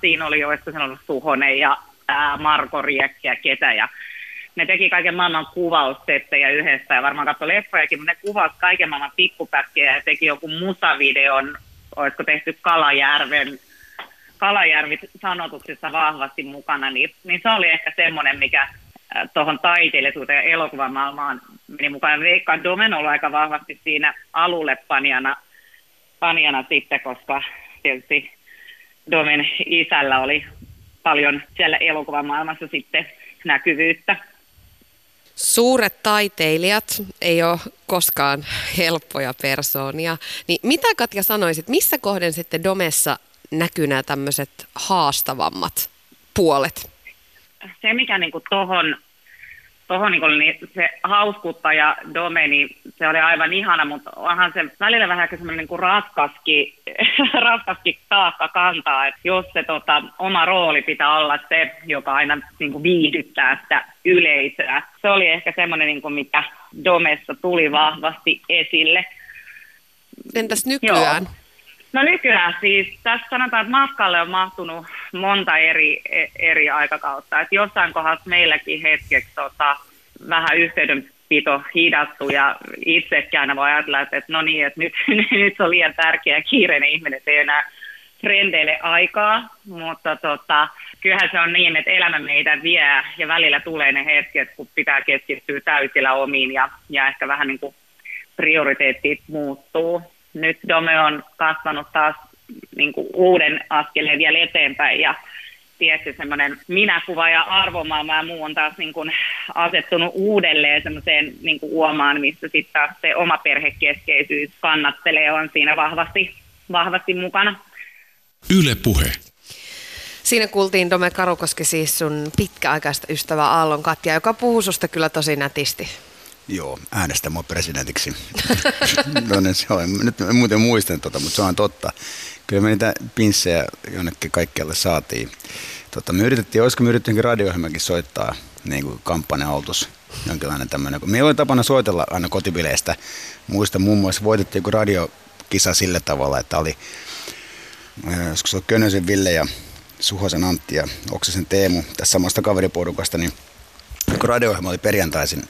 Siinä oli jo sanonut Suhonen ja ää, Marko Riekki ja ketä. Ja ne teki kaiken maailman kuvaussettejä yhdessä ja varmaan katsoi leffojakin, mutta ne kuvasi kaiken maailman pikkupätkiä ja teki joku musavideon, olisiko tehty Kalajärven Kalajärvi sanotuksissa vahvasti mukana, niin, niin se oli ehkä semmoinen, mikä tuohon taiteellisuuteen ja elokuvamaailmaan meni mukaan. Veikka Domen oli aika vahvasti siinä alulle panjana sitten, koska tietysti Domen isällä oli paljon siellä elokuvamaailmassa sitten näkyvyyttä. Suuret taiteilijat ei ole koskaan helppoja persoonia. Niin mitä Katja sanoisit, missä kohden sitten Domessa näkyy nämä tämmöiset haastavammat puolet? Se, mikä niin tuohon tohon niin niin se hauskuutta ja domeni, se oli aivan ihana, mutta onhan se välillä vähän semmoinen niin kuin raskaski, [LAUGHS] raskaski taakka kantaa, että jos se tota, oma rooli pitää olla se, joka aina niin kuin viihdyttää sitä yleisöä. Se oli ehkä semmoinen, niin kuin mikä Domessa tuli vahvasti esille. Entäs nykyään? Joo. No nykyään siis, tässä sanotaan, että matkalle on mahtunut monta eri, eri aikakautta. Että jossain kohdassa meilläkin hetkeksi tota, vähän yhteydenpito hidastuu ja itsekään voi ajatella, että, että no niin, että nyt, [LAUGHS] nyt on liian tärkeä kiireinen ihminen, ei enää trendeille aikaa, mutta tota, kyllähän se on niin, että elämä meitä vie ja välillä tulee ne hetket, kun pitää keskittyä täysillä omiin ja, ja ehkä vähän niin kuin prioriteetit muuttuu nyt Dome on kasvanut taas niin kuin uuden askeleen vielä eteenpäin ja tietty semmoinen minäkuva ja arvomaailma ja muu on taas niin kuin asettunut uudelleen semmoiseen niin kuin uomaan, missä sitten taas se oma perhekeskeisyys kannattelee on siinä vahvasti, vahvasti mukana. Yle Puhe. Siinä kuultiin Dome Karukoski siis sun pitkäaikaista ystävä Aallon Katja, joka puhuu susta kyllä tosi nätisti. Joo, äänestä mua presidentiksi. [LAUGHS] no niin, se on. Nyt en muuten muistan tota, mutta se on totta. Kyllä me niitä pinssejä jonnekin kaikkialle saatiin. Tota, me yritettiin, olisiko me yritettiin radio soittaa niin kuin kampanja-autos, jonkinlainen tämmöinen. Meillä oli tapana soitella aina kotibileistä. Muista muun muassa voitettiin joku radiokisa sillä tavalla, että oli, olisiko se oli Könösen Ville ja Suhosen Antti ja Oksasen Teemu tässä samasta kaveriporukasta, niin radio oli perjantaisin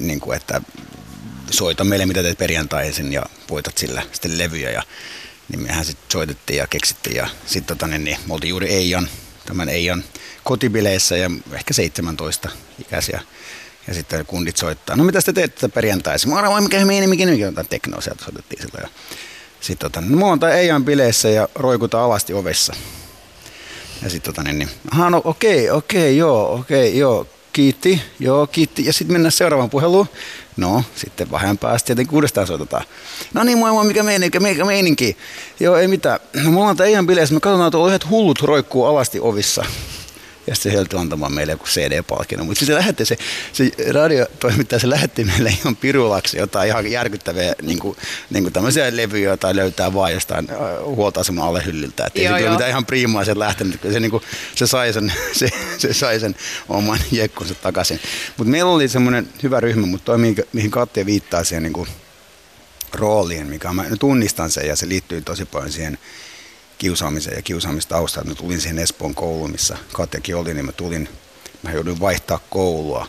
niin kuin, että soita meille mitä teet perjantaisin ja voitat sillä sitten levyjä ja niin mehän sitten soitettiin ja keksittiin ja sitten tota, niin, niin, me oltiin juuri Eijan, tämän Eijan kotibileissä ja ehkä 17 ikäisiä ja sitten kundit soittaa, no mitä te teette perjantaisin? Mä arvoin, mikä mikä mikä mikä jotain teknoa sieltä soitettiin sillä ja sitten tota, niin, me ollaan Eijan bileissä ja roikutaan alasti ovessa. Ja sitten tota niin, niin aha no okei, okay, okei, okay, joo, okei, okay, joo, kiitti, joo, kiitti. Ja sitten mennään seuraavaan puheluun. No, sitten vähän päästä tietenkin uudestaan soitetaan. No niin, moi moi, mikä meininki, mikä meininki. Joo, ei mitään. No, mulla on ihan bileissä, me katsotaan, että yhdet hullut roikkuu alasti ovissa ja sitten se heltyi antamaan meille joku CD-palkinnon. Mutta se, lähetti, se, se radiotoimittaja se lähetti meille ihan pirulaksi jotain ihan järkyttäviä niin kuin, niin kuin tämmöisiä levyjä, joita löytää vaan jostain äh, huoltoaseman alle hyllyltä. Että ei se mitään ihan priimaa sieltä lähtenyt, se, niin kuin, se, sai sen, [LAUGHS] se, se sai sen oman jekkunsa takaisin. Mutta meillä oli semmoinen hyvä ryhmä, mutta toi, mihin, mihin Katja viittaa siihen niin kuin, rooliin, mikä mä tunnistan sen ja se liittyy tosi paljon siihen kiusaamisen ja kiusaamistaustaa. Mä tulin siihen Espoon kouluun, missä Katjakin oli, niin mä tulin, mä jouduin vaihtaa koulua,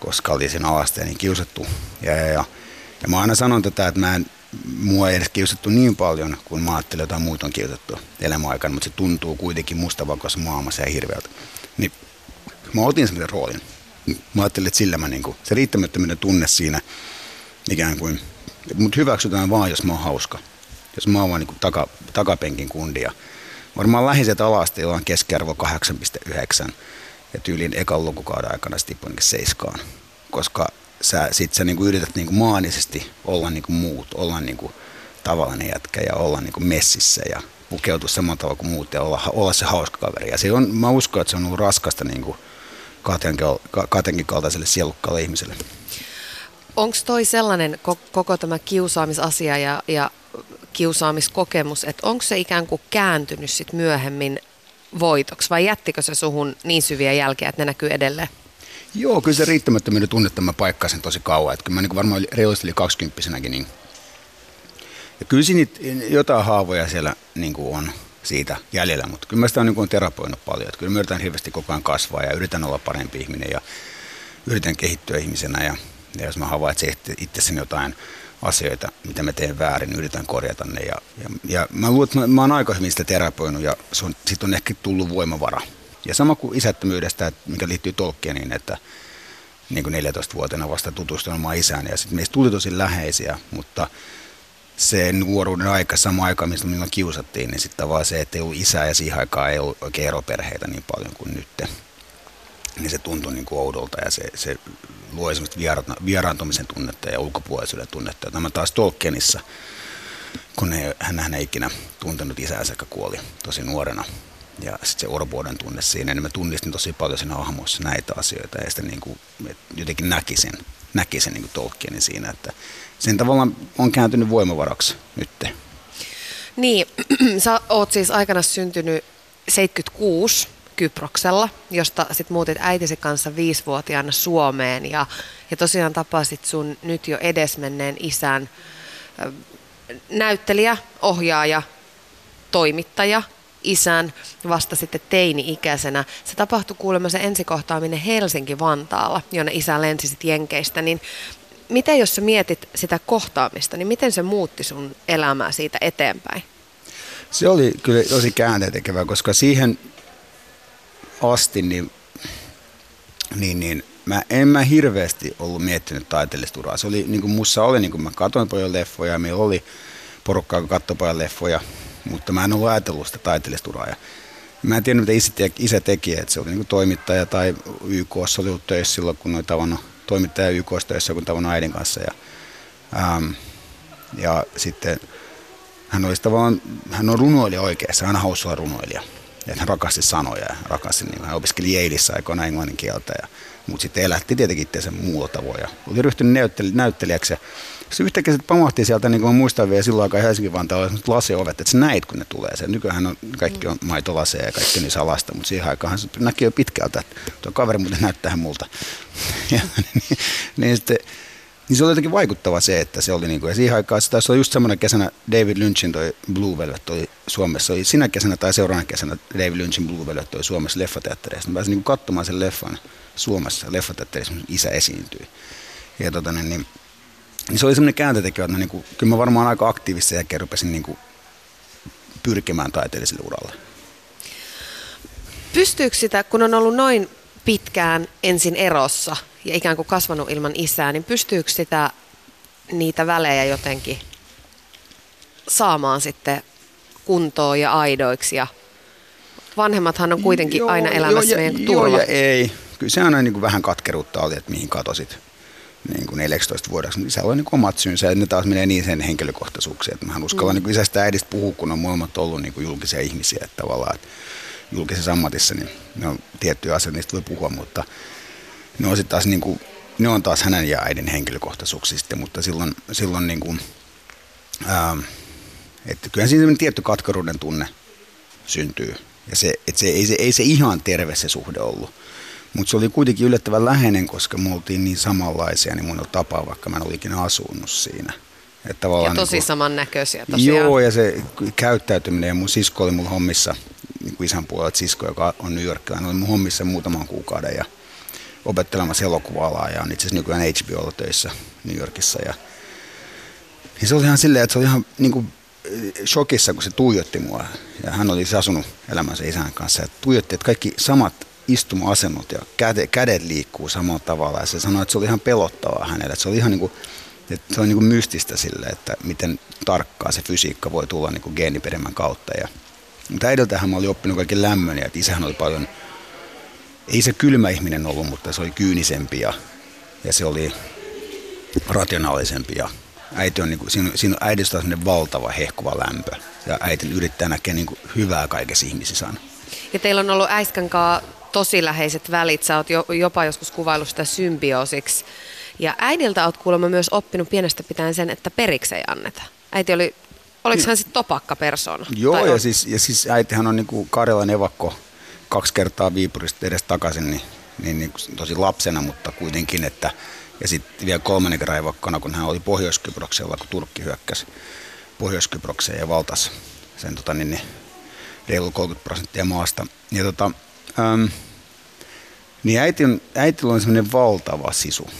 koska oli sen alasteen niin kiusattu. Ja, ja, ja, ja mä aina sanon tätä, että mä en mua ei edes kiusattu niin paljon, kuin mä ajattelin, jotain muuta on kiusattu elämäaikana, mutta se tuntuu kuitenkin mustavalkoisessa maailmassa ja hirveältä. Niin mä otin sellaisen roolin. Mä ajattelin, että sillä mä niinku, se riittämättömyyden tunne siinä ikään kuin, että mut hyväksytään vaan, jos mä oon hauska. Jos mä oon vaan niinku taka, takapenkin kundia. Varmaan lähiset jolla on keskiarvo 8,9 ja tyyliin ekan lukukauden aikana sitten seiskaan. Koska sä, sit sä niinku yrität niinku maanisesti olla niinku muut, olla niinku tavallinen jätkä ja olla niinku messissä ja pukeutua samalla tavalla kuin muut ja olla, olla se hauska kaveri. Ja se on, mä uskon, että se on ollut raskasta niinku katenkin kaltaiselle sielukkaalle ihmiselle. Onko toi sellainen koko tämä kiusaamisasia ja, ja kiusaamiskokemus, että onko se ikään kuin kääntynyt sit myöhemmin voitoksi vai jättikö se suhun niin syviä jälkiä, että ne näkyy edelleen? Joo, kyllä se riittämättömyyden tunnetta mä paikkasin tosi kauan. Että kyllä mä niin varmaan oli 20 niin ja kyllä siinä jotain haavoja siellä niin kuin on siitä jäljellä, mutta kyllä mä sitä on niin terapoinut paljon. Että kyllä mä yritän hirveästi koko ajan kasvaa ja yritän olla parempi ihminen ja yritän kehittyä ihmisenä. Ja, ja jos mä havaitsen itsessäni jotain asioita, mitä mä teen väärin, yritän korjata ne. Ja, ja, ja mä luulen, että mä, mä oon aika hyvin sitä terapoinut ja siitä on ehkä tullut voimavara. Ja sama kuin isättömyydestä, mikä liittyy Tolkieniin, että niin kuin 14-vuotiaana vasta tutustunut omaan isään ja sitten meistä tuli tosi läheisiä, mutta se nuoruuden aika, sama aika, mistä minua kiusattiin, niin sitten vaan se, että ei ollut isää ja siihen aikaan ei ollut oikein eroperheitä niin paljon kuin nyt. Niin se tuntui niin kuin oudolta ja se, se luo esimerkiksi vieraantumisen tunnetta ja ulkopuolisuuden tunnetta. Tämä taas Tolkienissa, kun ei, hän ei ikinä tuntenut isäänsä, joka kuoli tosi nuorena. Ja sitten se orpouden tunne siinä, niin mä tunnistin tosi paljon siinä hahmossa näitä asioita ja sitten niin kuin, jotenkin näkisin, näkisin niin kuin Tolkienin siinä, että sen tavallaan on kääntynyt voimavaraksi nyt. Niin, [CLEARS THROAT] sä oot siis aikana syntynyt 76 Kyproksella, josta sitten muutit äitisi kanssa viisivuotiaana Suomeen ja, ja tosiaan tapasit sun nyt jo edesmenneen isän näyttelijä, ohjaaja, toimittaja, isän vasta sitten teini-ikäisenä. Se tapahtui kuulemma se ensikohtaaminen Helsinki-Vantaalla, jonne isä lensi sitten Jenkeistä, niin miten jos sä mietit sitä kohtaamista, niin miten se muutti sun elämää siitä eteenpäin? Se oli kyllä tosi käänteentekevää, koska siihen asti niin, niin, niin mä en mä hirveästi ollut miettinyt taiteellista uraa. Se oli niin kuin mussa oli, niin kuin mä katsoin paljon leffoja ja meillä oli porukkaa, kun katsoi paljon leffoja, mutta mä en ollut ajatellut sitä taiteellista uraa. Ja mä en tiedä, mitä isä isä teki että se oli niin kuin toimittaja tai YK oli ollut töissä silloin, kun oli tavannut toimittaja YK töissä, kun tavannut äidin kanssa. Ja, ähm, ja sitten hän olisi tavallaan, hän on runoilija oikeassa, hän on hauska runoilija että hän rakasti sanoja ja rakasti, niin hän opiskeli Yaleissa aikoina englannin kieltä, ja, mutta sitten elätti tietenkin itseänsä muulla tavoin ja oli ryhtynyt näytteli, näyttelijäksi. Ja se yhtäkkiä sitten pamahti sieltä, niin kuin mä muistan vielä silloin aikaa Helsingin Vantaalla, laseovet, että sä näit, kun ne tulee. Se, nykyään on, kaikki on maitolaseja ja kaikki niin salasta, mutta siihen aikaan se näki jo pitkältä, että tuo kaveri muuten näyttää multa. [LAUGHS] ja, niin, niin sitten niin se oli jotenkin vaikuttava se, että se oli, niin kuin, ja siihen aikaan se taisi olla just semmoinen kesänä David Lynchin toi Blue Velvet oli Suomessa, oli sinä kesänä tai seuraavana kesänä David Lynchin Blue Velvet oli Suomessa leffateattereissa. Mä pääsin niin kuin katsomaan sen leffan Suomessa leffateatterissa, isä esiintyi. Ja tota, niin, niin, niin se oli semmoinen kääntötekijä, että niin kuin, kyllä mä varmaan aika aktiivisesti ja rupesin niin kuin, pyrkimään taiteelliselle uralle. Pystyykö sitä, kun on ollut noin pitkään ensin erossa ja ikään kuin kasvanut ilman isää, niin pystyykö sitä niitä välejä jotenkin saamaan sitten kuntoon ja aidoiksi ja vanhemmathan on kuitenkin joo, aina elämässä joo, meidän turva. Joo ja ei. Kyllä se aina niin kuin vähän katkeruutta oli, että mihin katosit niin kuin 14 vuodeksi. Niin se oli niin omat syynsä ja ne taas menee niin sen henkilökohtaisuuksiin. Että mä uskalla mm. niin isästä ja äidistä puhua, kun on molemmat ollut niin kuin julkisia ihmisiä. Että tavallaan, että julkisessa ammatissa, niin ne on tiettyjä asioita, niistä voi puhua, mutta ne on, taas, niin kuin, ne on taas hänen ja äidin henkilökohtaisuuksista, mutta silloin, silloin niin kuin, ää, että kyllähän siinä tietty katkeruuden tunne syntyy. Ja se, että se, ei, se, ei se ihan terve se suhde ollut. Mutta se oli kuitenkin yllättävän läheinen, koska me oltiin niin samanlaisia, niin mun on tapa, vaikka mä en ikinä asunut siinä. Että ja tosi niin kuin, samannäköisiä tosiaan. Joo, ja se käyttäytyminen, ja mun sisko oli mun hommissa niin kuin isän puolelta sisko, joka on New Yorkilainen, oli mun hommissa muutaman kuukauden ja opettelemassa elokuva-alaa ja on itse asiassa nykyään HBOlla töissä New Yorkissa. Ja, Niin se oli ihan silleen, että se oli ihan niin kuin shokissa, kun se tuijotti mua. Ja hän oli siis asunut elämänsä isän kanssa. Ja tuijotti, että kaikki samat istuma-asennot ja kädet, kädet liikkuu samalla tavalla. Ja se sanoi, että se oli ihan pelottavaa hänelle. Että se oli ihan niin kuin, että se on niin kuin mystistä sille, että miten tarkkaa se fysiikka voi tulla niin kuin geeniperimän kautta. Ja, mutta äidiltähän mä olin oppinut kaikki lämmön ja isähän oli paljon, ei se kylmä ihminen ollut, mutta se oli kyynisempi ja, ja se oli rationaalisempi ja äiti on, niin kuin, siinä, siinä äidistä on valtava hehkuva lämpö ja äiti yrittää näkeä niin kuin hyvää kaikessa ihmisissä. Ja teillä on ollut äiskän tosi läheiset välit. Sä oot jo, jopa joskus kuvaillut sitä symbioosiksi. Ja äidiltä oot kuulemma myös oppinut pienestä pitäen sen, että periksi ei anneta. Äiti oli, oliko hän sitten topakka persona? Joo, ja siis, ja siis äitihän on niin kuin Karjalan evakko kaksi kertaa Viipurista edes takaisin, niin, niin, niin tosi lapsena, mutta kuitenkin, että ja sitten vielä kolmannen kerran evakkona, kun hän oli Pohjois-Kyproksella, kun Turkki hyökkäsi Pohjois-Kyprokseen ja valtasi sen tota, niin, niin, reilu 30 prosenttia maasta. Ja tota, äm, niin äiti on, äitillä on semmoinen valtava sisu.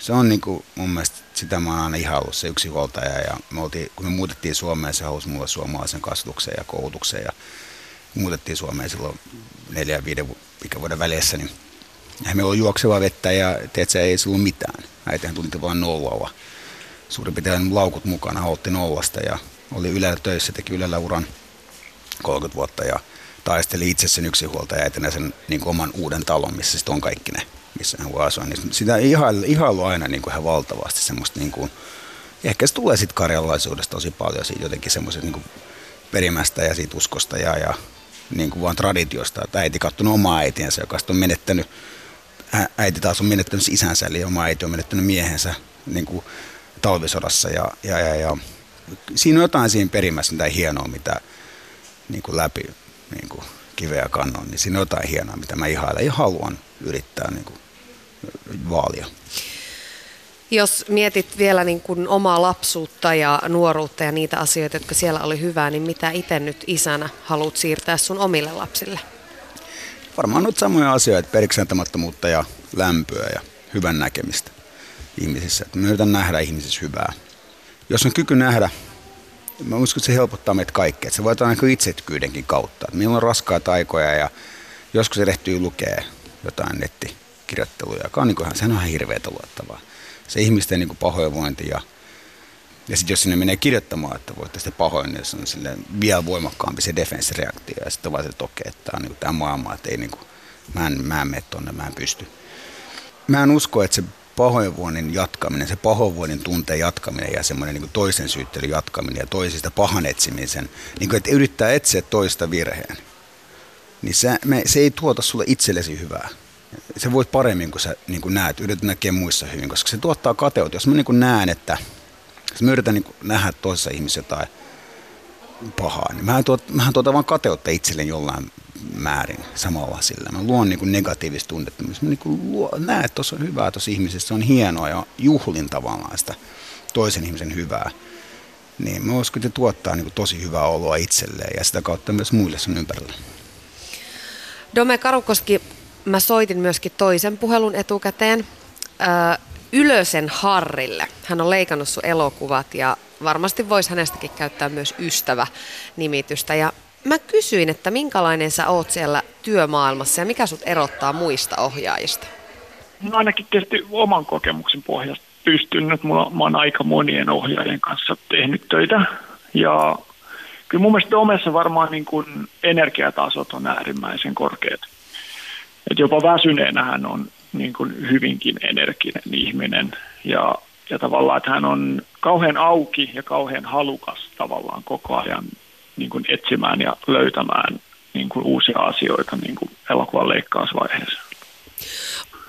Se on niin kuin, mun mielestä, sitä mä oon aina ihaillut, se yksi huoltaja. Ja me oltiin, kun me muutettiin Suomeen, se halusi mulle suomalaisen kasvatuksen ja koulutuksen. Ja muutettiin Suomeen silloin neljä ja viiden ikävuoden välissä, niin ja meillä oli juokseva vettä ja tiedätkö, ei ollut mitään. Äitihän tuli vain nollalla. Suurin piirtein laukut mukana, otti nollasta ja oli Ylellä töissä, teki Ylellä uran 30 vuotta ja taisteli itse sen yksinhuoltaja äitinä sen niin oman uuden talon, missä sitten on kaikki ne, missä hän voi asua. Niin sitä ihailu, ihailu aina niin kuin ihan valtavasti semmoista niin kuin, ehkä se tulee sitten karjalaisuudesta tosi paljon siitä jotenkin semmoisesta niin perimästä ja siitä uskosta ja, ja niin kuin vaan traditiosta, että äiti katsonut omaa äitiänsä, joka on menettänyt äiti taas on menettänyt isänsä, eli oma äiti on menettänyt miehensä niin kuin talvisodassa. Ja, ja, ja, ja, siinä on jotain siinä perimässä, mitä hienoa, mitä niin kuin läpi niin kuin kiveä kannon, niin siinä on jotain hienoa, mitä mä ihailen ja haluan yrittää niin kuin, vaalia. Jos mietit vielä niin kuin omaa lapsuutta ja nuoruutta ja niitä asioita, jotka siellä oli hyvää, niin mitä itse nyt isänä haluat siirtää sun omille lapsille? varmaan nyt samoja asioita, periksentämättömyyttä ja lämpöä ja hyvän näkemistä ihmisissä. Että me yritän nähdä ihmisissä hyvää. Jos on kyky nähdä, mä uskon, että se helpottaa meitä kaikkea. Että se voi olla itsekyydenkin kautta. Meillä on raskaita aikoja ja joskus erehtyy lukee jotain nettikirjoitteluja, joka on niin kuin, sehän on ihan hirveätä luottavaa. Se ihmisten niin pahoinvointi ja ja sitten jos sinne menee kirjoittamaan, että voitte sitten pahoin, niin se on vielä voimakkaampi se defense-reaktio. Ja sitten vaan se, että okei, että tämä on niin tämä maailma, että ei niin kuin, mä en, mä en mene tonne, mä en pysty. Mä en usko, että se pahoinvoinnin jatkaminen, se pahoinvoinnin tunteen jatkaminen ja semmoinen niin toisen syyttelyn jatkaminen ja toisista pahan etsimisen, niin kuin, että yrittää etsiä toista virheen, niin se, me, se ei tuota sulle itsellesi hyvää. Se voit paremmin, kun sä niin kuin näet, yrität näkeä muissa hyvin, koska se tuottaa kateutta. Jos mä niin kuin näen, että jos mä yritän niin nähdä toisessa ihmisessä jotain pahaa, niin mähän, tuot, mähän tuota vaan kateutta itselleni jollain määrin samalla sillä. Mä luon niin negatiivista tunnetta. Mä niin luo, näen, että tuossa on hyvää tuossa ihmisessä, se on hienoa ja juhlin tavallaan sitä toisen ihmisen hyvää. Niin mä uskon, että tuottaa niin tosi hyvää oloa itselleen ja sitä kautta myös muille sun ympärillä. Dome Karukoski, mä soitin myöskin toisen puhelun etukäteen. Ylösen Harrille. Hän on leikannut sun elokuvat ja varmasti voisi hänestäkin käyttää myös ystävä-nimitystä. Ja mä kysyin, että minkälainen sä oot siellä työmaailmassa ja mikä sut erottaa muista ohjaajista? No ainakin tietysti oman kokemuksen pohjasta pystynyt. Mulla, mä oon aika monien ohjaajien kanssa tehnyt töitä. Ja kyllä mun mielestä Domessa varmaan niin kuin energiatasot on äärimmäisen korkeat. Et jopa väsyneenä hän on niin kuin hyvinkin energinen ihminen ja, ja tavallaan, että hän on kauhean auki ja kauhean halukas tavallaan koko ajan niin kuin etsimään ja löytämään niin kuin uusia asioita niin kuin elokuvan leikkausvaiheessa.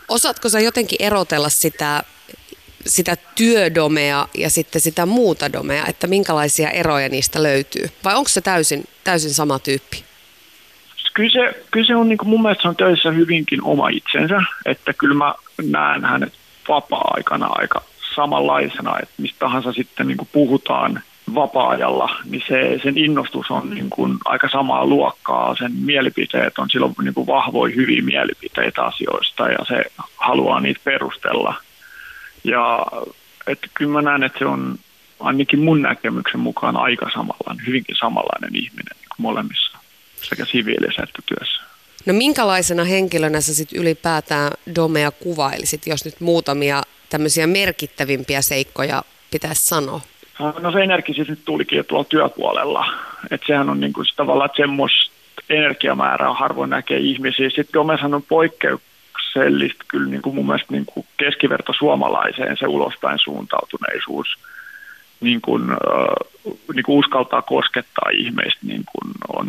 Osaatko sä jotenkin erotella sitä, sitä työdomea ja sitten sitä muuta domea, että minkälaisia eroja niistä löytyy? Vai onko se täysin, täysin sama tyyppi? Kyllä se, kyllä se on niin kuin mun mielestä on töissä hyvinkin oma itsensä, että kyllä mä näen hänet vapaa-aikana aika samanlaisena, että mistä tahansa sitten niin kuin puhutaan vapaa-ajalla, niin se, sen innostus on niin kuin aika samaa luokkaa, sen mielipiteet on silloin niin kuin vahvoja, hyviä mielipiteitä asioista ja se haluaa niitä perustella. Ja että kyllä mä näen, että se on, ainakin mun näkemyksen mukaan aika samanlainen, hyvinkin samanlainen ihminen molemmissa, sekä siviilissä että työssä. No minkälaisena henkilönä sä sitten ylipäätään Domea kuvailisit, jos nyt muutamia tämmöisiä merkittävimpiä seikkoja pitäisi sanoa? No se energisyys nyt tulikin jo tuolla työpuolella. Että sehän on niin kuin tavallaan, että semmoista energiamäärää harvoin näkee ihmisiä. Sitten Domeshan on poikkeuksellista kyllä niin kuin mun mielestä niin kuin keskiverto suomalaiseen se ulospäin suuntautuneisuus niin kuin, äh, niin kuin uskaltaa koskettaa ihmeistä, niin kuin on,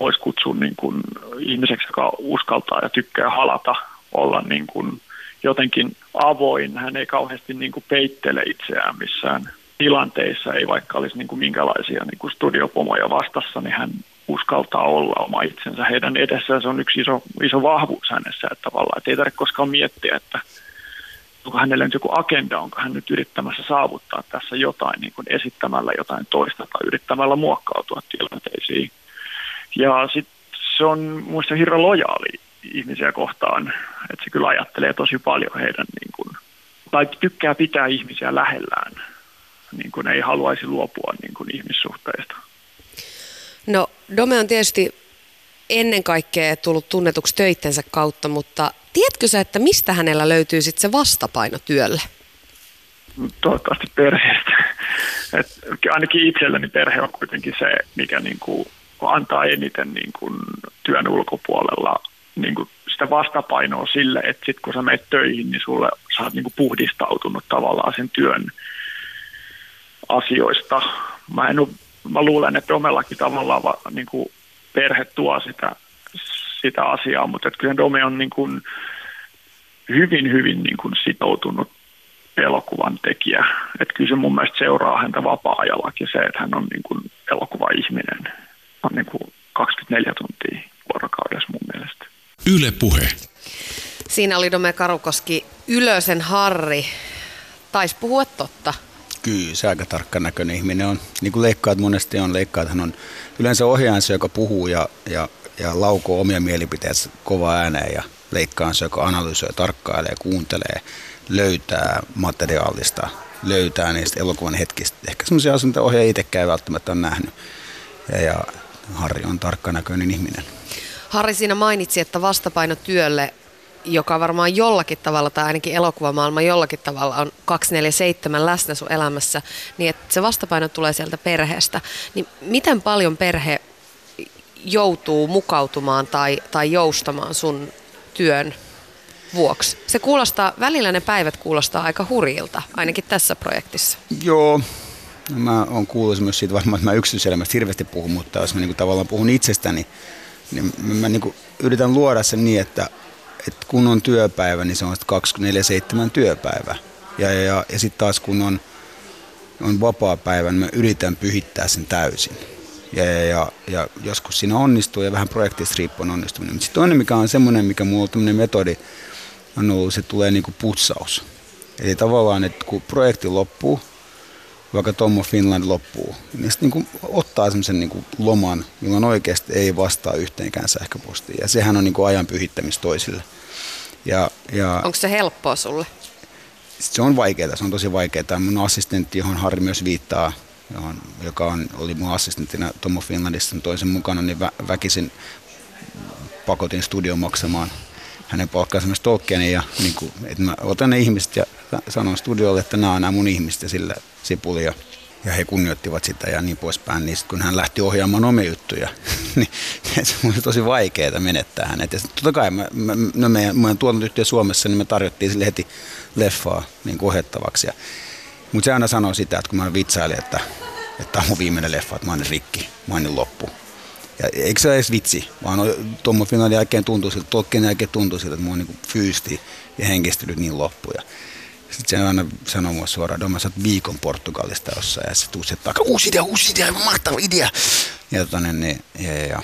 voisi kutsua niin kuin ihmiseksi, joka uskaltaa ja tykkää halata, olla niin kuin jotenkin avoin. Hän ei kauheasti niin kuin peittele itseään missään tilanteissa, ei vaikka olisi niin kuin minkälaisia niin kuin studiopomoja vastassa, niin hän uskaltaa olla oma itsensä heidän edessään. Se on yksi iso, iso vahvuus hänessä, että tavallaan että ei tarvitse koskaan miettiä, että onko hänellä nyt joku agenda, onko hän nyt yrittämässä saavuttaa tässä jotain niin kuin esittämällä jotain toista tai yrittämällä muokkautua tilanteisiin. Ja sitten se on muista hirveän lojaali ihmisiä kohtaan, että se kyllä ajattelee tosi paljon heidän, niin kuin, tai tykkää pitää ihmisiä lähellään, niin kuin ei haluaisi luopua niin kuin ihmissuhteista. No Dome on tietysti ennen kaikkea tullut tunnetuksi töittensä kautta, mutta tiedätkö sä, että mistä hänellä löytyy sitten se vastapaino työlle? Toivottavasti perheestä. Et ainakin itselleni perhe on kuitenkin se, mikä niin kuin antaa eniten niin kuin työn ulkopuolella niin kuin sitä vastapainoa sille, että sit kun sä menet töihin, niin sulle sä oot niin kuin puhdistautunut tavallaan sen työn asioista. Mä, en ole, mä luulen, että Domellakin tavallaan va, niin kuin perhe tuo sitä, sitä asiaa, mutta kyllä Dome on niin kuin hyvin, hyvin niin kuin sitoutunut elokuvan tekijä. Että kyllä se mun mielestä seuraa häntä vapaa-ajallakin se, että hän on niin kuin elokuva-ihminen. On niin kuin 24 tuntia vuorokaudessa mun mielestä. Yle Puhe. Siinä oli Dome Karukoski Ylösen Harri. Taisi puhua totta. Kyllä, se aika tarkka näköinen ihminen on. Niin kuin leikkaat monesti on, leikkaat hän on yleensä ohjaajansa, joka puhuu ja, ja, ja laukoo omia mielipiteensä kova ääneen ja leikkaansa, joka analysoi, tarkkailee, kuuntelee, löytää materiaalista, löytää niistä elokuvan hetkistä. Ehkä sellaisia asioita ohjaaja itsekään ei välttämättä ole nähnyt. Ja, ja Harri on tarkkanäköinen ihminen. Harri siinä mainitsi, että vastapaino työlle, joka varmaan jollakin tavalla, tai ainakin elokuvamaailma jollakin tavalla on 247 läsnä sun elämässä, niin että se vastapaino tulee sieltä perheestä. Niin miten paljon perhe joutuu mukautumaan tai, tai joustamaan sun työn vuoksi? Se kuulostaa, välillä ne päivät kuulostaa aika hurjilta, ainakin tässä projektissa. Joo, mä oon kuullut myös siitä varmaan, että mä yksityiselämästä hirveästi puhun, mutta jos mä niinku tavallaan puhun itsestäni, niin mä, niinku yritän luoda sen niin, että, että kun on työpäivä, niin se on 24-7 työpäivä. Ja, ja, ja, ja sitten taas kun on, on vapaa päivä, niin mä yritän pyhittää sen täysin. Ja, ja, ja, ja joskus siinä onnistuu ja vähän projektista riippuen onnistuminen. Sitten toinen, mikä on semmoinen, mikä mulla on metodi, on ollut, se tulee niinku putsaus. Eli tavallaan, että kun projekti loppuu, vaikka Tommo Finland loppuu, niin sitten niin ottaa semmoisen niin loman, milloin oikeasti ei vastaa yhteenkään sähköpostiin. Ja sehän on niin kuin ajan pyhittämistä toisille. Ja, ja Onko se helppoa sulle? Se on vaikeaa, se on tosi vaikeaa. Mun assistentti, johon Harri myös viittaa, johon, joka on, oli mun assistenttina Tommo Finlandissa toisen mukana, niin vä, väkisin pakotin studion maksamaan hänen palkkaansa myös Tolkienin ja niin kuin, että mä otan ne ihmiset ja sanon studiolle, että nämä on nämä mun ihmiset ja sillä Sipuli ja, he kunnioittivat sitä ja niin poispäin. Niin sit, kun hän lähti ohjaamaan omia juttuja, [LAUGHS] niin [LAUGHS] se oli tosi vaikeaa menettää hänet. Ja totta kai mä, mä, no meidän, meidän tuotantoyhtiö Suomessa, niin me tarjottiin sille heti leffaa niin ohjattavaksi. Mutta se aina sanoi sitä, että kun mä vitsailin, että, että tämä on mun viimeinen leffa, että mä oon rikki, mä oon loppu. Ja eikö se ole edes vitsi, vaan Tommo Finlandin jälkeen tuntuu siltä, Tolkien jälkeen tuntuu siltä, että mä oon niin fyysti ja henkistynyt niin loppuja. Sitten se aina sanoo mulle suoraan, että mä viikon Portugalista jossain ja se tuu se takaa, uusi idea, uusi idea, mahtava idea. Ja, tota, niin, niin, ja, ja, ja,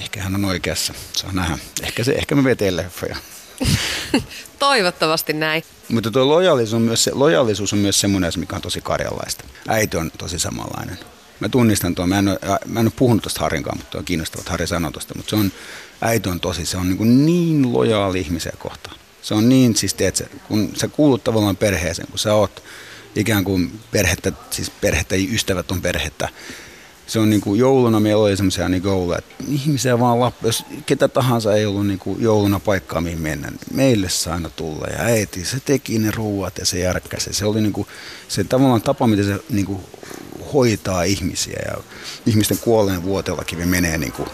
ehkä hän on oikeassa, saa nähdä. Ehkä, se, ehkä me vie leffoja. [LAUGHS] Toivottavasti näin. Mutta tuo lojallisuus on myös, se, lojallisuus on myös semmoinen, mikä on tosi karjalaista. Äiti on tosi samanlainen. Mä tunnistan tuon, mä en ole, mä en ole puhunut tuosta Harinkaan, mutta on kiinnostavaa, että Harri sanoi tuosta, mutta se on, äiti on tosi, se on niin, niin lojaali ihmisiä kohtaan. Se on niin, siis teet, kun sä kuulut tavallaan perheeseen, kun sä oot ikään kuin perhettä, siis perhettä, ystävät on perhettä. Se on niin kuin jouluna meillä oli semmoisia niin jouluja, että ihmisiä vaan lappu, jos ketä tahansa ei ollut niin kuin jouluna paikkaa mihin mennä, niin meille sai aina tulla. Ja äiti, se teki ne ruuat ja se järkkäsi. Se oli niin kuin, se tavallaan tapa, miten se niin kuin hoitaa ihmisiä ja ihmisten kuolleen vuotellakin menee niin kuin,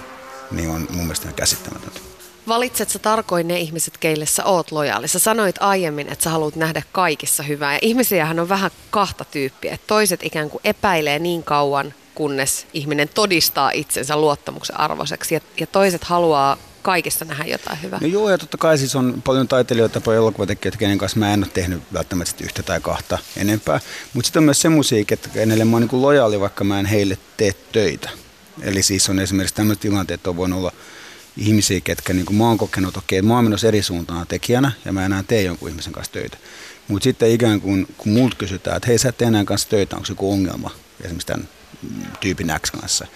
niin on mun mielestä käsittämätöntä. Valitset sä tarkoin ne ihmiset, keille sä oot lojaali? Sä sanoit aiemmin, että sä haluat nähdä kaikissa hyvää. Ja ihmisiähän on vähän kahta tyyppiä. Toiset ikään kuin epäilee niin kauan, kunnes ihminen todistaa itsensä luottamuksen arvoiseksi. Ja, ja toiset haluaa kaikessa nähdä jotain hyvää. No joo, ja totta kai siis on paljon taiteilijoita, paljon elokuvatekijöitä, kenen kanssa mä en ole tehnyt välttämättä yhtä tai kahta enempää. Mutta sitten on myös semmoisia, että kenelle mä oon niin lojaali, vaikka mä en heille tee töitä. Eli siis on esimerkiksi tämmöiset tilanteet, on voinut olla ihmisiä, ketkä niin kuin mä oon kokenut, okei, mä oon menossa eri suuntaan tekijänä ja mä enää tee jonkun ihmisen kanssa töitä. Mutta sitten ikään kuin, kun multa kysytään, että hei sä et tee enää kanssa töitä, onko joku ongelma esimerkiksi tämän tyypin X kanssa,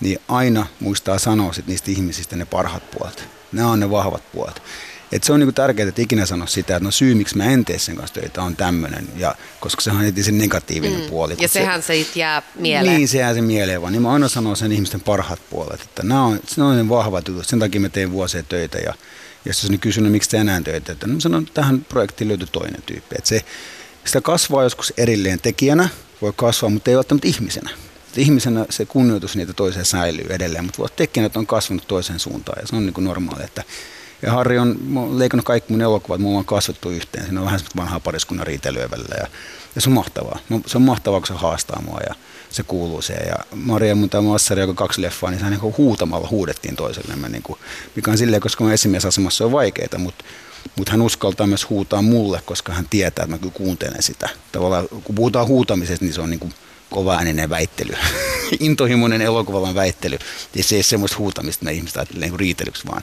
niin aina muistaa sanoa sit niistä ihmisistä ne parhaat puolet. Nämä on ne vahvat puolet. Et se on niinku tärkeää, että ikinä sano sitä, että no syy, miksi mä en tee sen kanssa töitä, on tämmöinen, ja, koska se on heti se negatiivinen mm. puoli. Ja sehän se, se jää mieleen. Niin, se jää se mieleen, vaan niin mä aina sanon sen ihmisten parhaat puolet, että nämä on, ne on ne vahvat jutut, sen takia mä teen vuosia töitä, ja, ja jos on kysynyt, miksi te enää töitä, että no sanon, että tähän projektiin löytyy toinen tyyppi. Että se, sitä kasvaa joskus erilleen tekijänä, voi kasvaa, mutta ei välttämättä ihmisenä. Että ihmisenä se kunnioitus niitä toiseen säilyy edelleen, mutta tekijänät on kasvanut toiseen suuntaan, ja se on niin kuin normaali, että ja Harri on leikannut kaikki mun elokuvat, mulla on kasvettu yhteen. Siinä on vähän vanhaa pariskunnan riitelyä välillä. Ja, ja se on mahtavaa. Se on mahtavaa, kun se haastaa mua ja se kuuluu se. Ja Maria mun tämä Massari, joka kaksi leffaa, niin se niin huutamalla huudettiin toisellemme. Niin kuin, mikä on silleen, koska mä esimiesasemassa on vaikeita, mutta mutta hän uskaltaa myös huutaa mulle, koska hän tietää, että mä kyllä kuuntelen sitä. Tavallaan kun puhutaan huutamisesta, niin se on niin kuin kovaääninen väittely, [LAUGHS] intohimoinen elokuvavan väittely. Ja se ei ole semmoista huutamista, että ihmiset ajattelee niin riitelyksi, vaan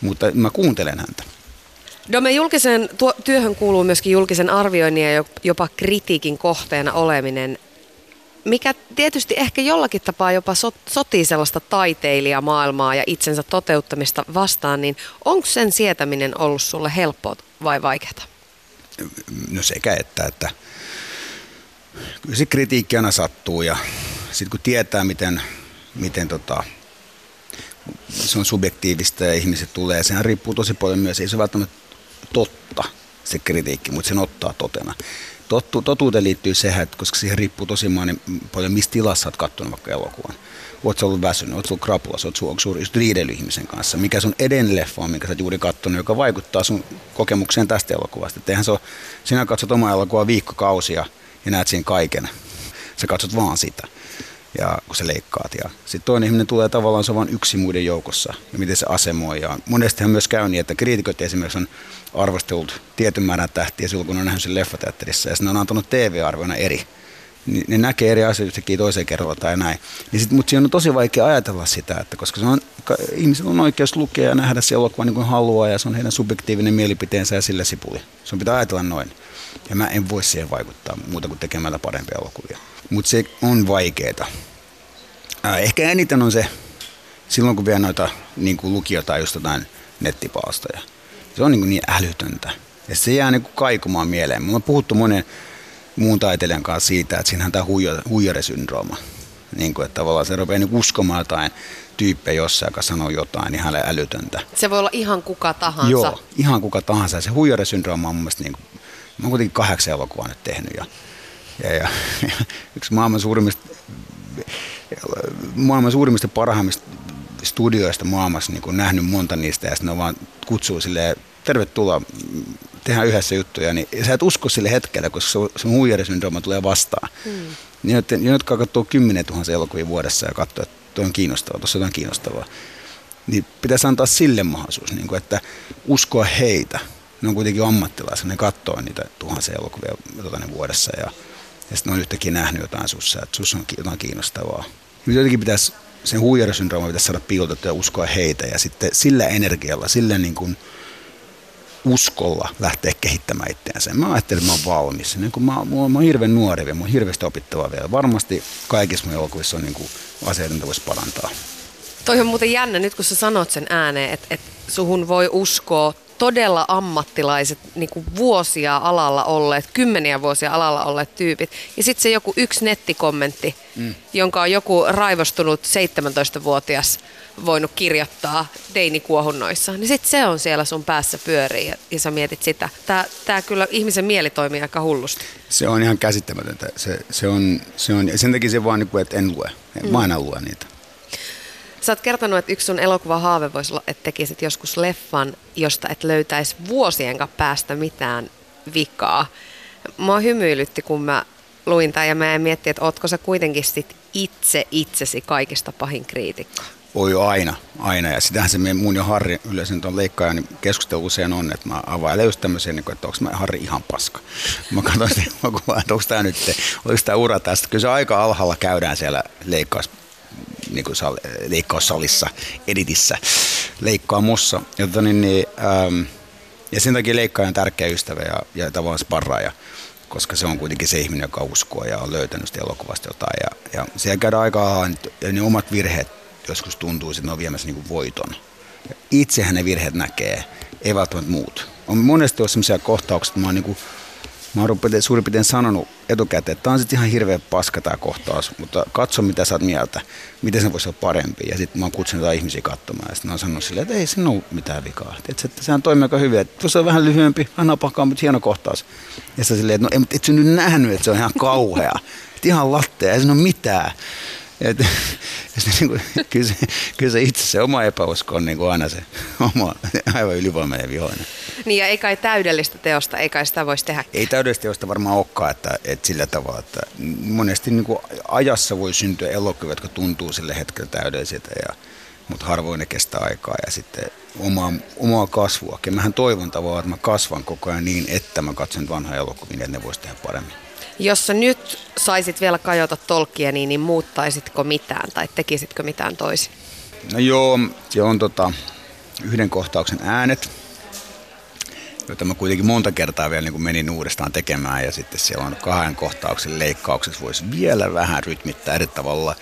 mutta mä kuuntelen häntä. No me julkisen tuo, työhön kuuluu myöskin julkisen arvioinnin ja jopa kritiikin kohteena oleminen, mikä tietysti ehkä jollakin tapaa jopa so, sotii sellaista taiteilijamaailmaa ja itsensä toteuttamista vastaan, niin onko sen sietäminen ollut sulle helppoa vai vaikeaa? No sekä että, että kyllä se kritiikki aina sattuu ja sitten kun tietää, miten, miten tota, se on subjektiivista ja ihmiset tulee. Sehän riippuu tosi paljon myös, ei se välttämättä totta se kritiikki, mutta sen ottaa totena. Tottu, totuuteen liittyy se, että koska siihen riippuu tosi paljon, missä tilassa olet katsonut vaikka elokuvan. Oletko ollut väsynyt, oletko ollut krapulassa, oletko just riidellyt ihmisen kanssa. Mikä sun eden leffa on, minkä sä juuri katsonut, joka vaikuttaa sun kokemukseen tästä elokuvasta. Eihän se ole, sinä katsot oma elokuvaa viikkokausia ja näet siinä kaiken. Sä katsot vaan sitä ja kun sä leikkaat. Ja sitten toinen ihminen tulee tavallaan, se on yksi muiden joukossa ja miten se asemoi. Ja monestihan myös käy niin, että kriitikot esimerkiksi on arvostellut tietyn määrän tähtiä silloin, kun on nähnyt sen leffateatterissa ja ne on antanut TV-arvoina eri. Niin ne näkee eri asioita toiseen kerralla tai näin. Niin sit, mutta siinä on tosi vaikea ajatella sitä, että koska se on, ihmisillä on oikeus lukea ja nähdä se elokuva niin kuin haluaa ja se on heidän subjektiivinen mielipiteensä ja sillä sipuli. Se on pitää ajatella noin. Ja mä en voi siihen vaikuttaa muuta kuin tekemällä parempia elokuvia. Mutta se on vaikeeta. Ehkä eniten on se, silloin kun vie noita niin kuin lukio tai just jotain nettipaastoja. Se on niin, kuin niin älytöntä. Ja se jää niin kuin kaikumaan mieleen. Mulla on puhuttu monen muun taiteilijan kanssa siitä, että siinähän tämä huijarisyndrooma. Niin kuin, että tavallaan se rupeaa niin uskomaan jotain tyyppejä jossain, joka sanoo jotain ihan älytöntä. Se voi olla ihan kuka tahansa. Joo, ihan kuka tahansa. Se huijarisyndrooma on mun mielestä, niin kuin, mä oon kuitenkin kahdeksan elokuvaa nyt tehnyt. Ja, ja, ja, ja [LAUGHS] yksi maailman suurimmista maailman suurimmista parhaimmista studioista maailmassa niin nähnyt monta niistä ja sitten ne vaan kutsuu silleen, tervetuloa, tehdään yhdessä juttuja, niin sä et usko sille hetkelle, koska se huijarisyndrooma tulee vastaan. Hmm. Niin, ne, jotka katsoo 10 000 elokuvia vuodessa ja katsoo, että tuo on kiinnostavaa, tuossa on kiinnostavaa, niin pitäisi antaa sille mahdollisuus, niin kuin, että uskoa heitä. Ne on kuitenkin ammattilaisia, ne katsoo niitä tuhansia elokuvia tuota, vuodessa ja, ja sitten ne on yhtäkkiä nähnyt jotain sussa, että sussa on jotain kiinnostavaa. Nyt jotenkin pitäisi, sen huijarisyndrooma pitäisi saada piilotettua ja uskoa heitä ja sitten sillä energialla, sillä niin kuin uskolla lähteä kehittämään itseänsä. Mä ajattelin, että mä oon valmis. Niin kun mä, mä, mä oon hirveän nuori vielä, mä oon hirveästi opittavaa vielä. Varmasti kaikissa mun elokuvissa on niin kuin asioita, mitä voisi parantaa. Toi on muuten jännä nyt, kun sä sanot sen ääneen, että, että suhun voi uskoa todella ammattilaiset, niin kuin vuosia alalla olleet, kymmeniä vuosia alalla olleet tyypit. Ja sitten se joku yksi nettikommentti, mm. jonka on joku raivostunut 17-vuotias voinut kirjoittaa deinikuohunnoissa, niin sitten se on siellä sun päässä pyörii ja, ja sä mietit sitä. Tämä kyllä ihmisen mieli toimii aika hullusti. Se on ihan käsittämätöntä. Se, se on, se on, sen takia se vaan, niin kuin, että en lue. En, mm. Mä aina lue niitä. Sä oot kertonut, että yksi sun elokuva haave voisi olla, että tekisit joskus leffan, josta et löytäisi vuosien päästä mitään vikaa. Mua hymyilytti, kun mä luin tämän ja mä miettiä, että ootko sä kuitenkin sit itse itsesi kaikista pahin kriitikko? Oi aina, aina. Ja sitähän se mun ja Harri yleensä tuon leikkaajan niin keskustelu usein on, että mä availen just tämmöisen, niin että onko mä Harri ihan paska. Mä katsoin sitä että onko tämä nyt, oliko tämä ura tästä. Kyllä se aika alhaalla käydään siellä leikkaus, niin kuin sal, leikkaussalissa, editissä, leikkaamossa. Ja, tota niin, niin, ähm, ja sen takia leikkaaja on tärkeä ystävä ja, ja tavallaan sparraaja koska se on kuitenkin se ihminen, joka uskoo ja on löytänyt sitä elokuvasta jotain. Ja, ja siellä käydään aika ja ne omat virheet joskus tuntuu, että ne on viemässä niin voiton. Itsehän ne virheet näkee, ei välttämättä muut. On monesti ollut sellaisia kohtauksia, että mä oon, niin kuin, mä oon suurin piirtein sanonut etukäteen, että tämä on sitten ihan hirveä paska tämä kohtaus, mutta katso mitä sä oot mieltä, miten se voisi olla parempi. Ja sitten mä oon kutsunut jotain ihmisiä katsomaan ja sitten mä oon sanonut silleen, että ei siinä ole mitään vikaa. Että, että sehän toimii aika hyvin, että tuossa on vähän lyhyempi, vähän napakaa, mutta hieno kohtaus. Ja sitten silleen, että no et sä nyt nähnyt, että se on ihan kauhea. Että ihan lattea, ei siinä ole mitään. Et, [LAUGHS] niin kuin, kyllä, se, kyllä se itse se oma epäusko on niin kuin aina se oma aivan ylivoimainen vihoinen. Niin ja ei kai täydellistä teosta, ei kai sitä voisi tehdä. Ei täydellistä teosta varmaan olekaan, että, että sillä tavalla, että monesti niin kuin ajassa voi syntyä elokuvia, jotka tuntuu sille hetkellä täydellisiltä, ja, mutta harvoin ne kestää aikaa ja sitten omaa, omaa kasvua. Ja mähän toivon tavallaan, että mä kasvan koko ajan niin, että mä katson vanhoja elokuvia, että ne voisi tehdä paremmin. Jos sä nyt saisit vielä kajota tolkkia, niin, muuttaisitko mitään tai tekisitkö mitään toisin? No joo, se on tota, yhden kohtauksen äänet, joita mä kuitenkin monta kertaa vielä niin menin uudestaan tekemään ja sitten siellä on kahden kohtauksen leikkauksessa voisi vielä vähän rytmittää eri tavalla.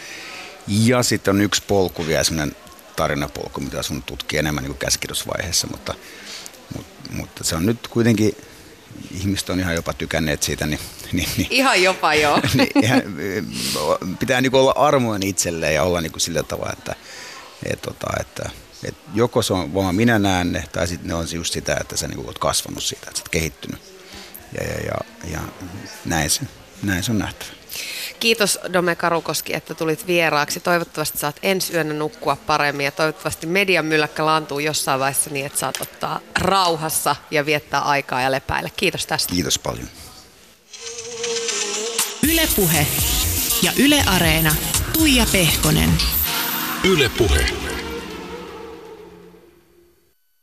Ja sitten on yksi polku vielä, sellainen tarinapolku, mitä sun tutkii enemmän niin kuin käsikirjoitusvaiheessa, mutta, mutta, mutta se on nyt kuitenkin ihmiset on ihan jopa tykänneet siitä. Niin, [LAUGHS] niin, niin, ihan jopa joo. [LAUGHS] niin, ihan, pitää niin olla armoinen itselleen ja olla niin kuin sillä tavalla, että, et, tota, että et joko se on vaan minä näen ne, tai sitten ne on just sitä, että sä niin olet kasvanut siitä, että sä oot kehittynyt. Ja, ja, ja, ja näin, se, näin se on nähtävä. Kiitos Dome Karukoski, että tulit vieraaksi. Toivottavasti saat ensi yönä nukkua paremmin ja toivottavasti median mylläkkä laantuu jossain vaiheessa niin, että saat ottaa rauhassa ja viettää aikaa ja lepäillä. Kiitos tästä. Kiitos paljon. Ylepuhe ja Yle Areena. Tuija Pehkonen. Ylepuhe.